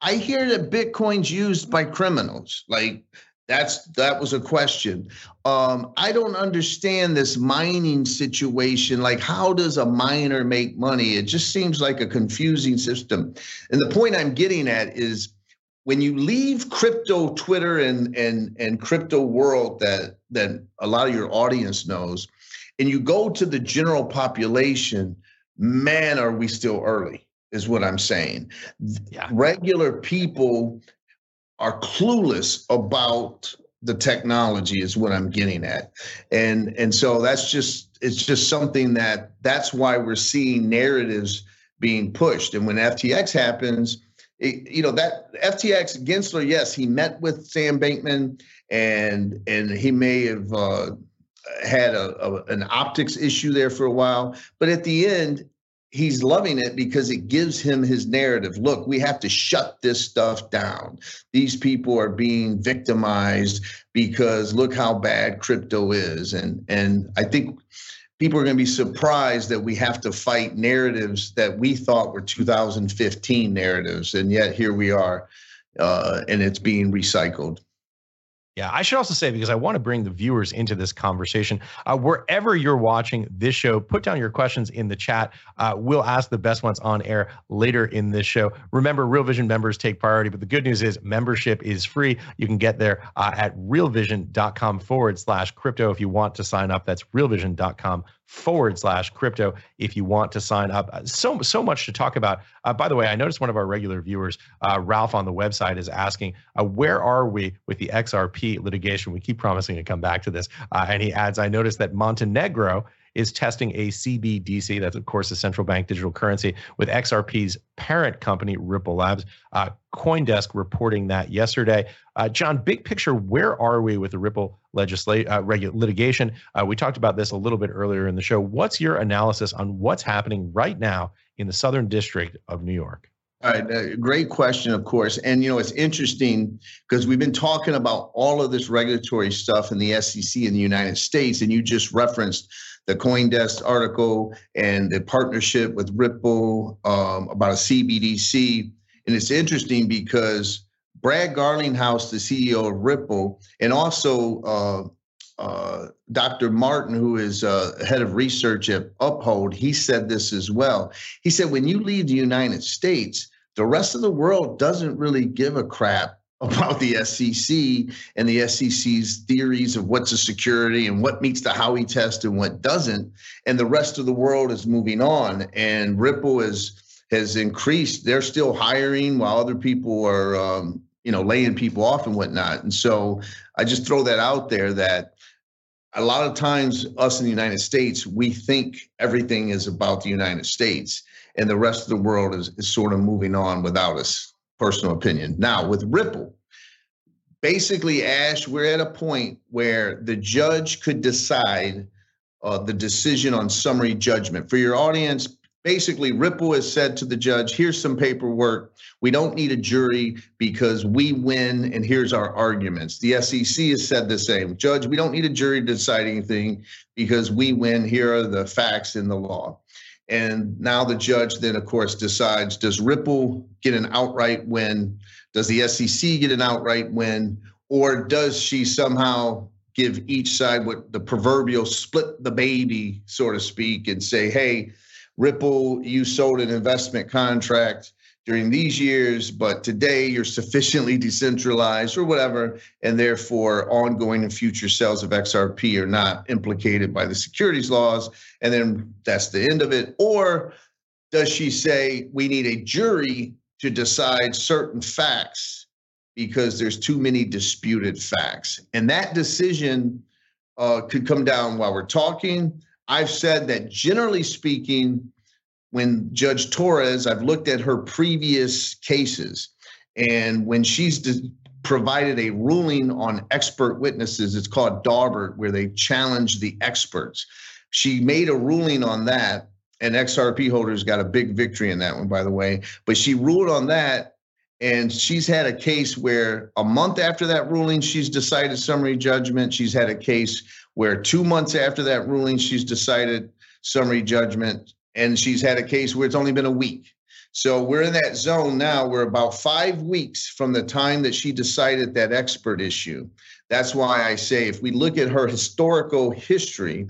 I hear that Bitcoin's used by criminals. Like that's that was a question. Um, I don't understand this mining situation. Like, how does a miner make money? It just seems like a confusing system. And the point I'm getting at is when you leave crypto Twitter and and and crypto world that that a lot of your audience knows, and you go to the general population, man, are we still early? Is what I'm saying. Yeah. Regular people are clueless about the technology is what I'm getting at. And and so that's just it's just something that that's why we're seeing narratives being pushed. And when FTX happens, it, you know that FTX Gensler, yes, he met with Sam Bankman, and and he may have uh, had a, a, an optics issue there for a while, but at the end, he's loving it because it gives him his narrative. Look, we have to shut this stuff down. These people are being victimized because look how bad crypto is. And and I think people are going to be surprised that we have to fight narratives that we thought were 2015 narratives, and yet here we are, uh, and it's being recycled. Yeah, I should also say because I want to bring the viewers into this conversation. Uh, wherever you're watching this show, put down your questions in the chat. Uh, we'll ask the best ones on air later in this show. Remember, Real Vision members take priority, but the good news is membership is free. You can get there uh, at realvision.com forward slash crypto if you want to sign up. That's realvision.com forward slash crypto if you want to sign up. Uh, so so much to talk about. Uh, by the way, I noticed one of our regular viewers, uh, Ralph on the website, is asking, uh, where are we with the XRP litigation? We keep promising to come back to this, uh, and he adds, I noticed that Montenegro is testing a CBDC, that's of course a central bank digital currency, with XRP's parent company, Ripple Labs. Uh, CoinDesk reporting that yesterday. Uh, John, big picture, where are we with the Ripple legislate uh, regu- litigation? Uh, we talked about this a little bit earlier in the show. What's your analysis on what's happening right now in the Southern District of New York? All right, uh, great question, of course. And you know, it's interesting because we've been talking about all of this regulatory stuff in the SEC in the United States, and you just referenced the CoinDesk article and the partnership with Ripple um, about a CBDC. And it's interesting because Brad Garlinghouse, the CEO of Ripple, and also uh, uh, Dr. Martin, who is uh, head of research at Uphold, he said this as well. He said, when you leave the United States, the rest of the world doesn't really give a crap about the SEC and the SEC's theories of what's a security and what meets the Howey test and what doesn't. And the rest of the world is moving on. And Ripple is has increased. They're still hiring while other people are, um, you know, laying people off and whatnot. And so I just throw that out there that a lot of times us in the United States, we think everything is about the United States and the rest of the world is, is sort of moving on without us personal opinion. Now, with Ripple, basically, Ash, we're at a point where the judge could decide uh, the decision on summary judgment. For your audience, basically, Ripple has said to the judge, here's some paperwork. We don't need a jury because we win, and here's our arguments. The SEC has said the same. Judge, we don't need a jury to decide anything because we win. Here are the facts in the law. And now the judge then, of course, decides does Ripple get an outright win? Does the SEC get an outright win? Or does she somehow give each side what the proverbial split the baby, so to speak, and say, hey, Ripple, you sold an investment contract during these years, but today you're sufficiently decentralized or whatever, and therefore ongoing and future sales of XRP are not implicated by the securities laws, and then that's the end of it? Or does she say we need a jury to decide certain facts because there's too many disputed facts? And that decision uh, could come down while we're talking. I've said that generally speaking, when Judge Torres, I've looked at her previous cases, and when she's de- provided a ruling on expert witnesses, it's called Daubert, where they challenge the experts. She made a ruling on that, and XRP holders got a big victory in that one, by the way. But she ruled on that, and she's had a case where a month after that ruling, she's decided summary judgment. She's had a case where two months after that ruling, she's decided summary judgment and she's had a case where it's only been a week. So we're in that zone now. We're about five weeks from the time that she decided that expert issue. That's why I say if we look at her historical history,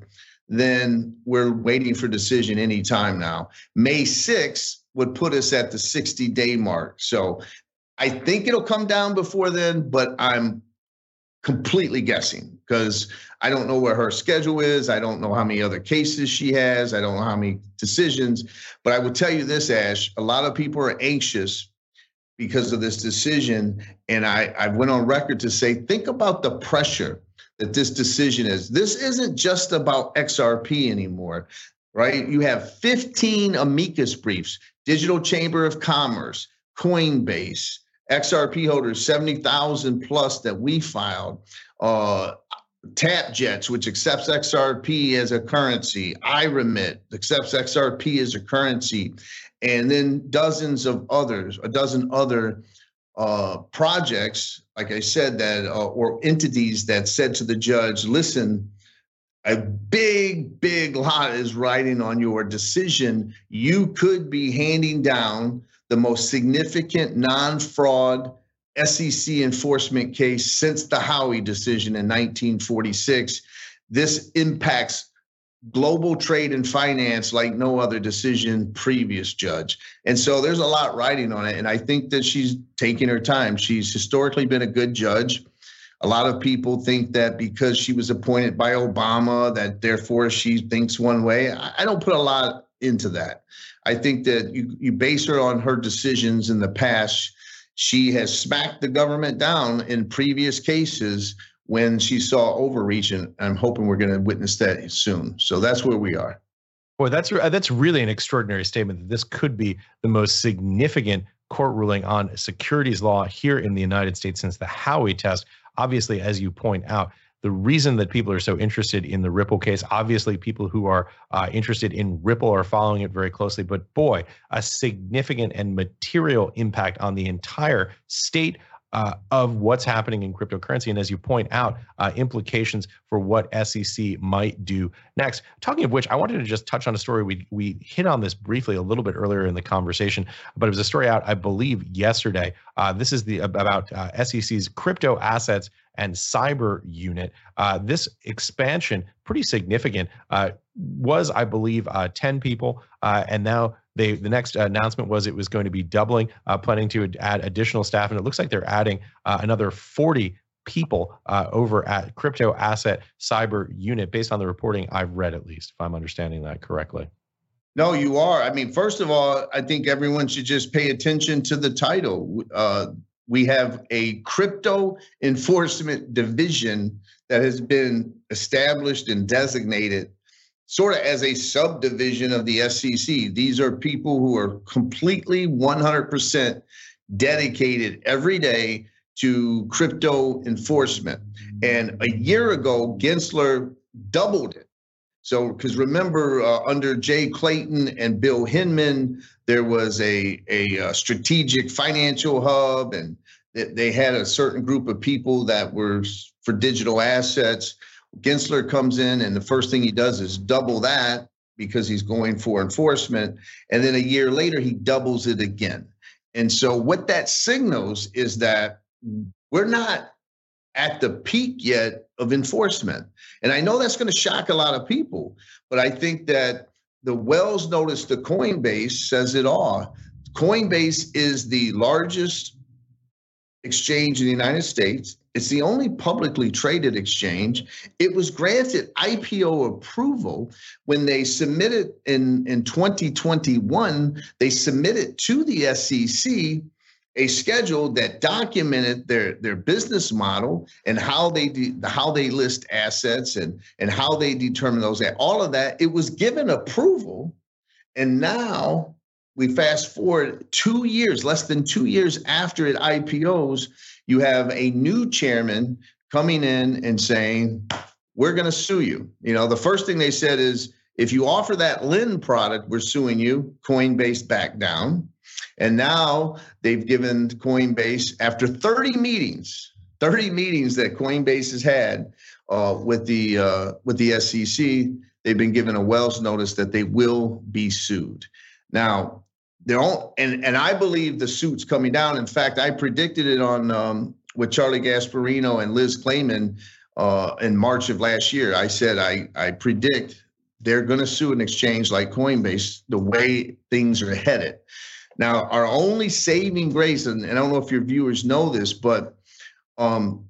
then we're waiting for decision anytime now. May 6th would put us at the 60 day mark. So I think it'll come down before then, but I'm completely guessing because I don't know where her schedule is. I don't know how many other cases she has. I don't know how many decisions. But I will tell you this, Ash, a lot of people are anxious because of this decision. And I, I went on record to say, think about the pressure that this decision is. This isn't just about XRP anymore, right? You have 15 amicus briefs, Digital Chamber of Commerce, Coinbase, XRP holders, 70,000 plus that we filed. Uh, TapJets, which accepts XRP as a currency, iRemit accepts XRP as a currency, and then dozens of others, a dozen other uh, projects, like I said, that uh, or entities that said to the judge, "Listen, a big, big lot is riding on your decision. You could be handing down the most significant non-fraud." SEC enforcement case since the Howey decision in 1946. This impacts global trade and finance like no other decision previous judge. And so there's a lot riding on it. And I think that she's taking her time. She's historically been a good judge. A lot of people think that because she was appointed by Obama, that therefore she thinks one way. I don't put a lot into that. I think that you, you base her on her decisions in the past. She has smacked the government down in previous cases when she saw overreach, and I'm hoping we're going to witness that soon. So that's where we are. Boy, that's uh, that's really an extraordinary statement. That this could be the most significant court ruling on securities law here in the United States since the Howey test. Obviously, as you point out, the reason that people are so interested in the Ripple case, obviously, people who are uh, interested in Ripple are following it very closely. But boy, a significant and material impact on the entire state uh, of what's happening in cryptocurrency. And as you point out, uh, implications for what SEC might do next. Talking of which, I wanted to just touch on a story. We, we hit on this briefly a little bit earlier in the conversation, but it was a story out, I believe, yesterday. Uh, this is the about uh, SEC's crypto assets and cyber unit. Uh, this expansion, pretty significant, uh, was, I believe, 10 people. and now they the next announcement was it was going to be doubling, uh, planning to add additional staff, and it looks like they're adding uh, another 40 people uh, over at Crypto Asset Cyber Unit, based on the reporting I've read, at least, if I'm understanding that correctly. No, you are. I mean, first of all, I think everyone should just pay attention to the title. Uh, we have a crypto enforcement division that has been established and designated sort of as a subdivision of the SEC. These are people who are completely 100% dedicated every day to crypto enforcement. And a year ago, Gensler doubled it. So, because remember, uh, under Jay Clayton and Bill Hinman, there was a, a, a uh, strategic financial hub, and they had a certain group of people that were for digital assets. Gensler comes in, and the first thing he does is double that because he's going for enforcement. And then a year later, he doubles it again. And so, what that signals is that we're not at the peak yet of enforcement. And I know that's going to shock a lot of people, but I think that the Wells notice to Coinbase says it all. Coinbase is the largest exchange in the United States. It's the only publicly traded exchange. It was granted IPO approval when they submitted in, in 2021, they submitted to the SEC a schedule that documented their, their business model and how they de, how they list assets and, and how they determine those. All of that, it was given approval. And now we fast forward two years, less than two years after it IPOs, you have a new chairman coming in and saying, We're going to sue you. You know, the first thing they said is, if you offer that Lend product, we're suing you. Coinbase back down. And now they've given Coinbase, after 30 meetings, 30 meetings that Coinbase has had uh, with the uh, with the SEC, they've been given a Wells notice that they will be sued. Now, they're all, and and I believe the suit's coming down. In fact, I predicted it on um, with Charlie Gasparino and Liz Claman uh, in March of last year. I said I I predict they're going to sue an exchange like Coinbase the way things are headed. Now, our only saving grace, and, and I don't know if your viewers know this, but um,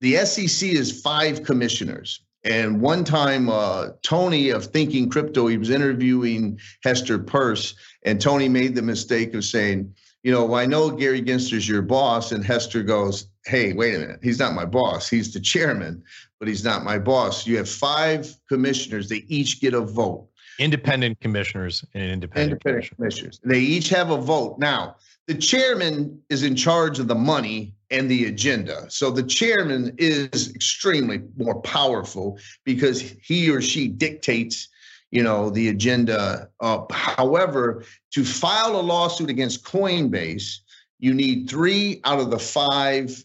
the SEC is five commissioners. And one time, uh, Tony of Thinking Crypto, he was interviewing Hester Peirce, and Tony made the mistake of saying, you know, well, I know Gary Gensler's your boss. And Hester goes, hey, wait a minute. He's not my boss. He's the chairman, but he's not my boss. You have five commissioners. They each get a vote. Independent commissioners and independent, independent commissioners. They each have a vote. Now, the chairman is in charge of the money and the agenda. So the chairman is extremely more powerful because he or she dictates, you know, the agenda. Uh, however, to file a lawsuit against Coinbase, you need three out of the five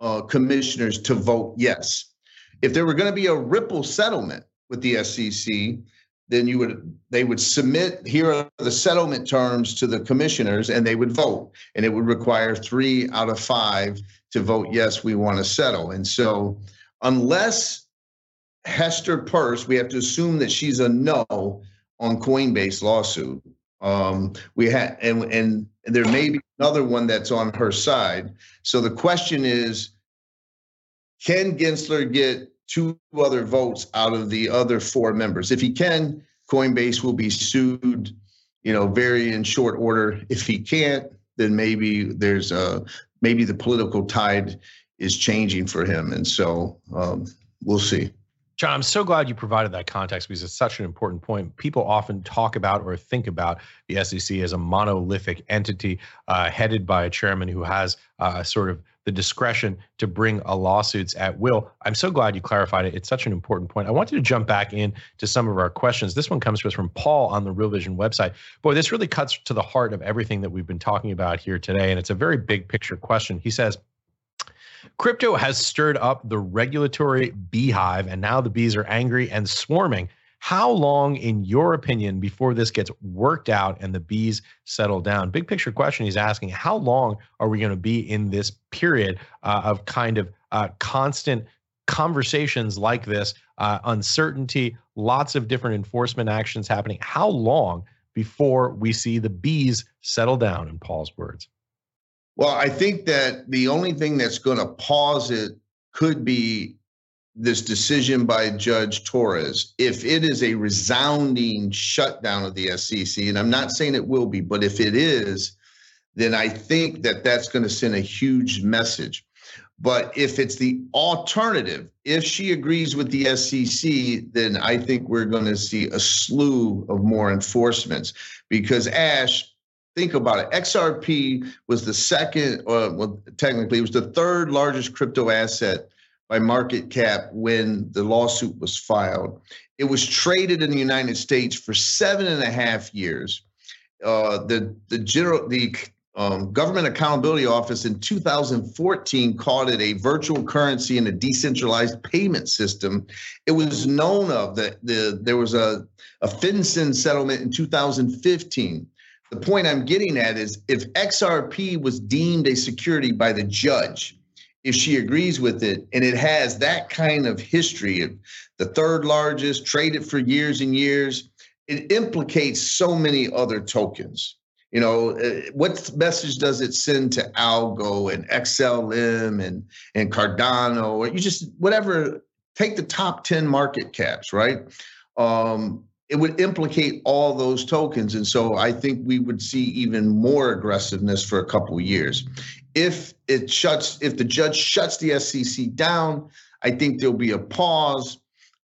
uh, commissioners to vote yes. If there were going to be a Ripple settlement with the SEC, then you would they would submit here are the settlement terms to the commissioners and they would vote and it would require three out of five to vote yes we want to settle and so unless hester peirce we have to assume that she's a no on coinbase lawsuit um, we had and and there may be another one that's on her side so the question is can gensler get two other votes out of the other four members. If he can, Coinbase will be sued, you know, very in short order. If he can't, then maybe there's a maybe the political tide is changing for him, and so um, we'll see. John, I'm so glad you provided that context because it's such an important point. People often talk about or think about the SEC as a monolithic entity uh, headed by a chairman who has uh, sort of the discretion to bring a lawsuits at will. I'm so glad you clarified it. It's such an important point. I wanted to jump back in to some of our questions. This one comes to us from Paul on the Real Vision website. Boy, this really cuts to the heart of everything that we've been talking about here today, and it's a very big picture question. He says, Crypto has stirred up the regulatory beehive, and now the bees are angry and swarming. How long, in your opinion, before this gets worked out and the bees settle down? Big picture question he's asking How long are we going to be in this period uh, of kind of uh, constant conversations like this, uh, uncertainty, lots of different enforcement actions happening? How long before we see the bees settle down, in Paul's words? Well, I think that the only thing that's going to pause it could be this decision by Judge Torres, if it is a resounding shutdown of the SEC, and I'm not saying it will be, but if it is, then I think that that's going to send a huge message. But if it's the alternative, if she agrees with the SEC, then I think we're going to see a slew of more enforcements because Ash, think about it. XRP was the second, or well, technically, it was the third largest crypto asset by market cap when the lawsuit was filed. It was traded in the United States for seven and a half years. Uh, the the general the um, Government Accountability Office in 2014 called it a virtual currency and a decentralized payment system. It was known of that the there was a a FinCEN settlement in 2015. The point I'm getting at is if XRP was deemed a security by the judge, if she agrees with it and it has that kind of history of the third largest traded for years and years it implicates so many other tokens. You know uh, what message does it send to algo and xlm and and cardano? Or you just whatever take the top 10 market caps right? Um, it would implicate all those tokens and so i think we would see even more aggressiveness for a couple years if it shuts, if the judge shuts the SEC down, I think there'll be a pause.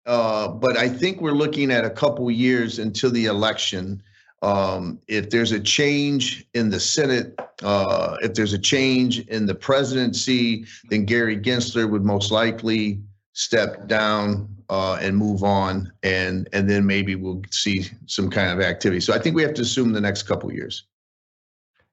Uh, but I think we're looking at a couple years until the election. Um, if there's a change in the Senate, uh, if there's a change in the presidency, then Gary Gensler would most likely step down uh, and move on, and and then maybe we'll see some kind of activity. So I think we have to assume the next couple years.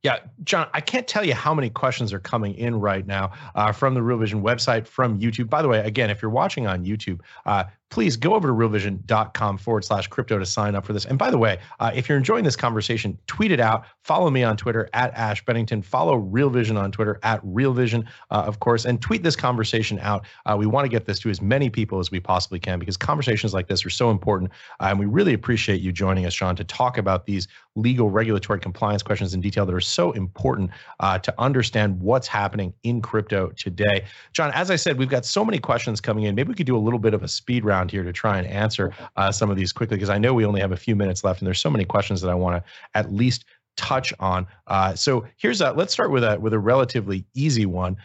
Yeah, John, I can't tell you how many questions are coming in right now uh, from the Real Vision website, from YouTube. By the way, again, if you're watching on YouTube, uh, please go over to realvision.com forward slash crypto to sign up for this. And by the way, uh, if you're enjoying this conversation, tweet it out. Follow me on Twitter at Ash Bennington. Follow Real Vision on Twitter at Real Vision, uh, of course, and tweet this conversation out. Uh, we want to get this to as many people as we possibly can because conversations like this are so important. Uh, and we really appreciate you joining us, John, to talk about these legal regulatory compliance questions in detail that are so important uh, to understand what's happening in crypto today. John, as I said, we've got so many questions coming in. Maybe we could do a little bit of a speed round here to try and answer uh, some of these quickly because I know we only have a few minutes left and there's so many questions that I want to at least touch on. Uh, so here's a let's start with a with a relatively easy one.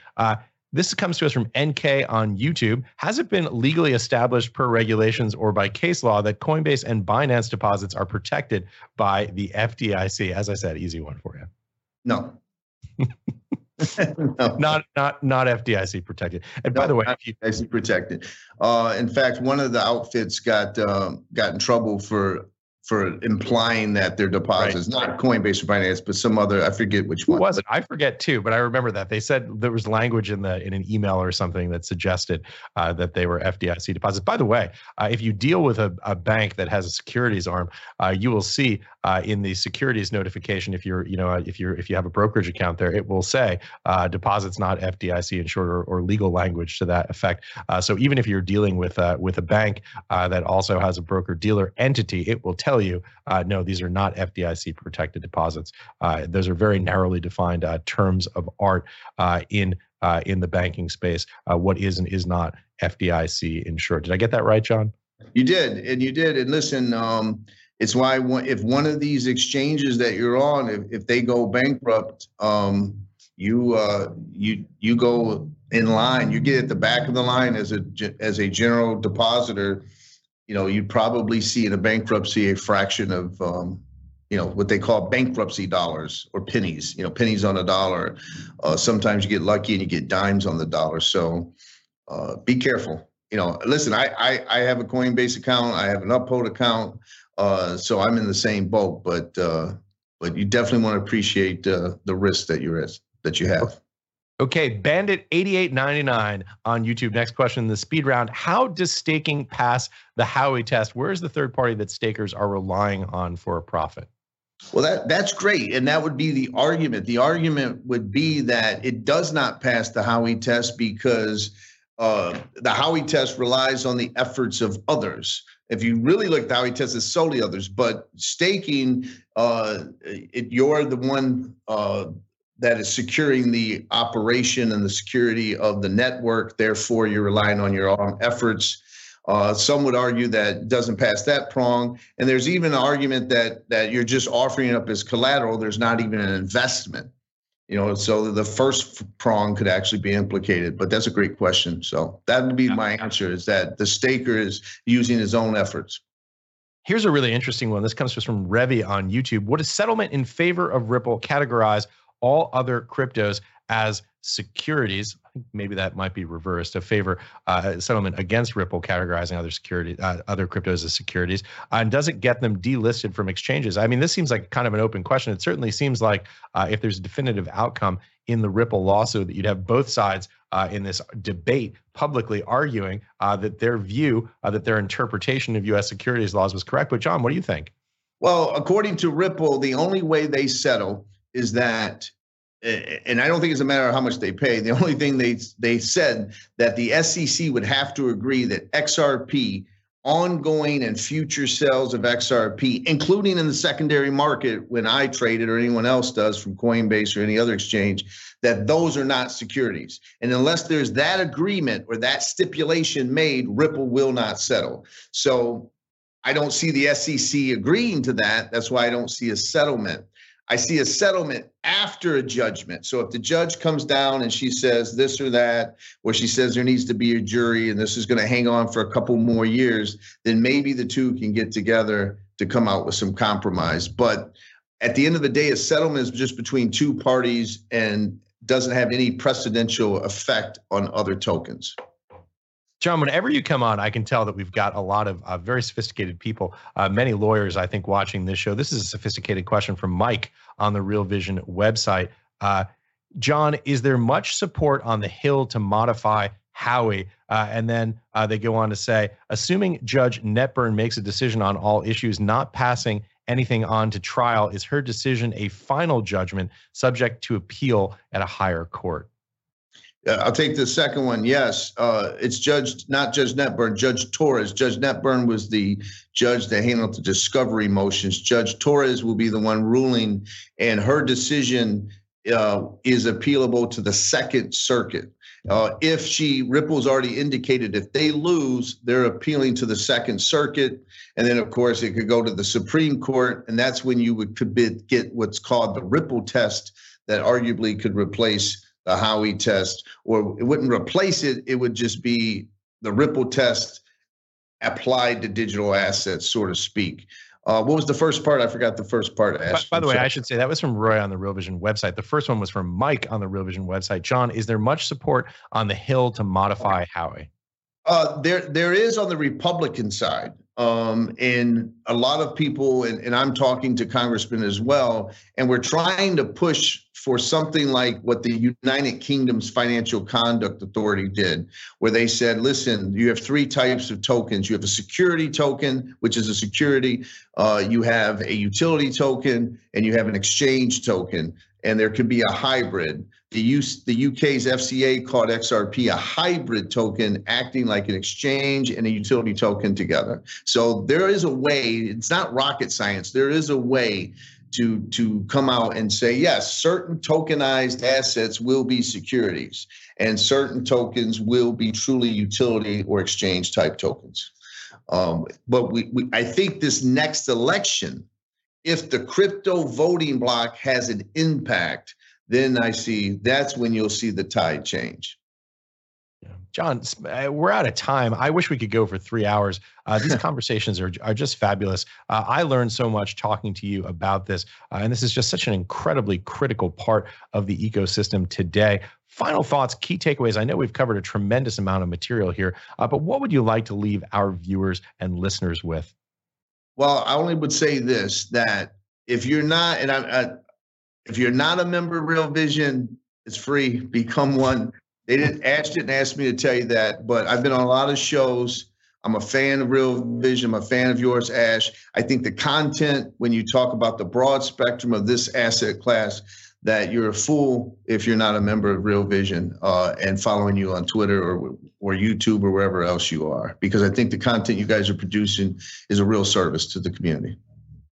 This comes to us from NK on YouTube. Has it been legally established per regulations or by case law that Coinbase and Binance deposits are protected by the FDIC? As I said, easy one for you. No. <laughs> no. Not not not FDIC protected. And no, by the way, FDIC protected. Uh, in fact, one of the outfits got um, got in trouble for for implying that their deposits, right. not Coinbase or Binance, but some other, I forget which one. Who was it? I forget too, but I remember that they said there was language in the in an email or something that suggested uh, that they were FDIC deposits. By the way, uh, if you deal with a, a bank that has a securities arm, uh, you will see uh, in the securities notification if you're you know uh, if you're if you have a brokerage account there, it will say uh, deposits not FDIC insured or, or legal language to that effect. so even if you're dealing with with a bank that also has a broker dealer entity, it will tell you, uh, no, these are not FDIC protected deposits. Uh, those are very narrowly defined uh, terms of art uh, in uh, in the banking space. Uh, what is and is not FDIC insured? Did I get that right, John? You did, and you did. And listen, um, it's why if one of these exchanges that you're on, if, if they go bankrupt, um, you you you go in line. You get at the back of the line as a as a general depositor you know, you'd probably see in a bankruptcy a fraction of, um, you know, what they call bankruptcy dollars or pennies, you know, pennies on a dollar. Uh, sometimes you get lucky and you get dimes on the dollar. So uh, be careful. You know, listen, I, I, I have a Coinbase account. I have an Uphold account. Uh, so I'm in the same boat, but uh, but you definitely want to appreciate uh, the risk that you're that you have. Okay, Bandit 8899 on YouTube. Next question in the speed round. How does staking pass the Howey test? Where is the third party that stakers are relying on for a profit? Well, that that's great, and that would be the argument. The argument would be that it does not pass the Howey test because uh, the Howey test relies on the efforts of others. If you really look, the Howey test is solely others, but staking, uh, it, you're the one uh, that is securing the operation and the security of the network. Therefore, you're relying on your own efforts. Uh, some would argue that doesn't pass that prong, and there's even an argument that that you're just offering up as collateral. There's not even an investment, you know. So the first prong could actually be implicated. But that's a great question. So that would be my answer: is that the staker is using his own efforts. Here's a really interesting one. This comes from Revi on YouTube. What is settlement in favor of Ripple categorize all other cryptos as securities. I think maybe that might be reversed. A favor uh, settlement against Ripple categorizing other security, uh, other cryptos as securities, uh, and does it get them delisted from exchanges? I mean, this seems like kind of an open question. It certainly seems like uh, if there's a definitive outcome in the Ripple lawsuit, that you'd have both sides uh, in this debate publicly arguing that their view, that their interpretation of U.S. securities laws was correct. But John, what do you think? Well, according to Ripple, the only way they settle is that and I don't think it's a matter of how much they pay. The only thing they they said that the SEC would have to agree that XRP ongoing and future sales of XRP, including in the secondary market when I trade it or anyone else does from Coinbase or any other exchange, that those are not securities. And unless there's that agreement or that stipulation made, Ripple will not settle. So I don't see the SEC agreeing to that. That's why I don't see a settlement. I see a settlement after a judgment. So if the judge comes down and she says this or that, or she says there needs to be a jury and this is going to hang on for a couple more years, then maybe the two can get together to come out with some compromise. But at the end of the day, a settlement is just between two parties and doesn't have any precedential effect on other tokens. John, whenever you come on, I can tell that we've got a lot of uh, very sophisticated people, uh, many lawyers, I think, watching this show. This is a sophisticated question from Mike on the Real Vision website. Uh, John, is there much support on the Hill to modify Howey? Uh, and then uh, they go on to say, assuming Judge Netburn makes a decision on all issues, not passing anything on to trial, is her decision a final judgment subject to appeal at a higher court? Uh, I'll take the second one. Yes, uh, it's Judge, not Judge Netburn, Judge Torres. Judge Netburn was the judge that handled the discovery motions. Judge Torres will be the one ruling, and her decision uh, is appealable to the Second Circuit. Uh, if she Ripple's already indicated if they lose, they're appealing to the Second Circuit, and then of course it could go to the Supreme Court, and that's when you would could get what's called the Ripple test that arguably could replace the Howey test, or it wouldn't replace it. It would just be the Ripple test applied to digital assets, so to speak. Uh, what was the first part? I forgot the first part. By, by the way, I should say that was from Roy on the Real Vision website. The first one was from Mike on the Real Vision website. John, is there much support on the Hill to modify Howey? Uh, there, there is on the Republican side. Um, and a lot of people, and, and I'm talking to congressmen as well, and we're trying to push for something like what the United Kingdom's Financial Conduct Authority did, where they said, listen, you have three types of tokens. You have a security token, which is a security, uh, you have a utility token, and you have an exchange token, and there could be a hybrid. The, use, the UK's FCA called XRP a hybrid token, acting like an exchange and a utility token together. So there is a way, it's not rocket science, there is a way to, to come out and say, yes, certain tokenized assets will be securities and certain tokens will be truly utility or exchange type tokens. Um, but we, we, I think this next election, if the crypto voting block has an impact, then I see that's when you'll see the tide change. John, uh, we're out of time. I wish we could go for three hours. Uh, these <laughs> conversations are, are just fabulous. Uh, I learned so much talking to you about this. Uh, and this is just such an incredibly critical part of the ecosystem today. Final thoughts, key takeaways. I know we've covered a tremendous amount of material here, uh, but what would you like to leave our viewers and listeners with? Well, I only would say this that if you're not, and I, I if you're not a member of Real Vision, it's free. Become one. They didn't Ash didn't ask me to tell you that, but I've been on a lot of shows. I'm a fan of Real Vision. I'm a fan of yours, Ash. I think the content, when you talk about the broad spectrum of this asset class, that you're a fool if you're not a member of Real Vision uh, and following you on Twitter or or YouTube or wherever else you are, because I think the content you guys are producing is a real service to the community.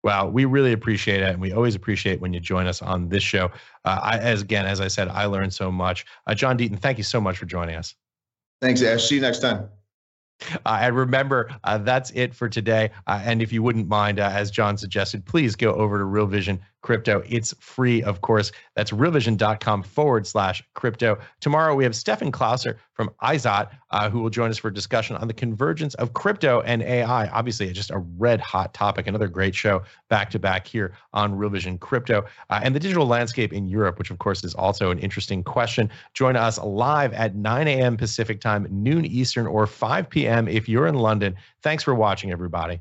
Wow, we really appreciate it, and we always appreciate when you join us on this show. Uh, I, as again, as I said, I learned so much. Uh, John Deaton, thank you so much for joining us. Thanks, Ash. See you next time. Uh, and remember, uh, that's it for today. Uh, and if you wouldn't mind, uh, as John suggested, please go over to Real Vision Crypto. It's free, of course. That's realvision.com forward slash crypto. Tomorrow, we have Stefan Klauser from Izot, uh, who will join us for a discussion on the convergence of crypto and AI. Obviously, just a red hot topic. Another great show back to back here on Real Vision Crypto uh, and the digital landscape in Europe, which, of course, is also an interesting question. Join us live at 9 a.m. Pacific time, noon Eastern, or 5 p.m. if you're in London. Thanks for watching, everybody.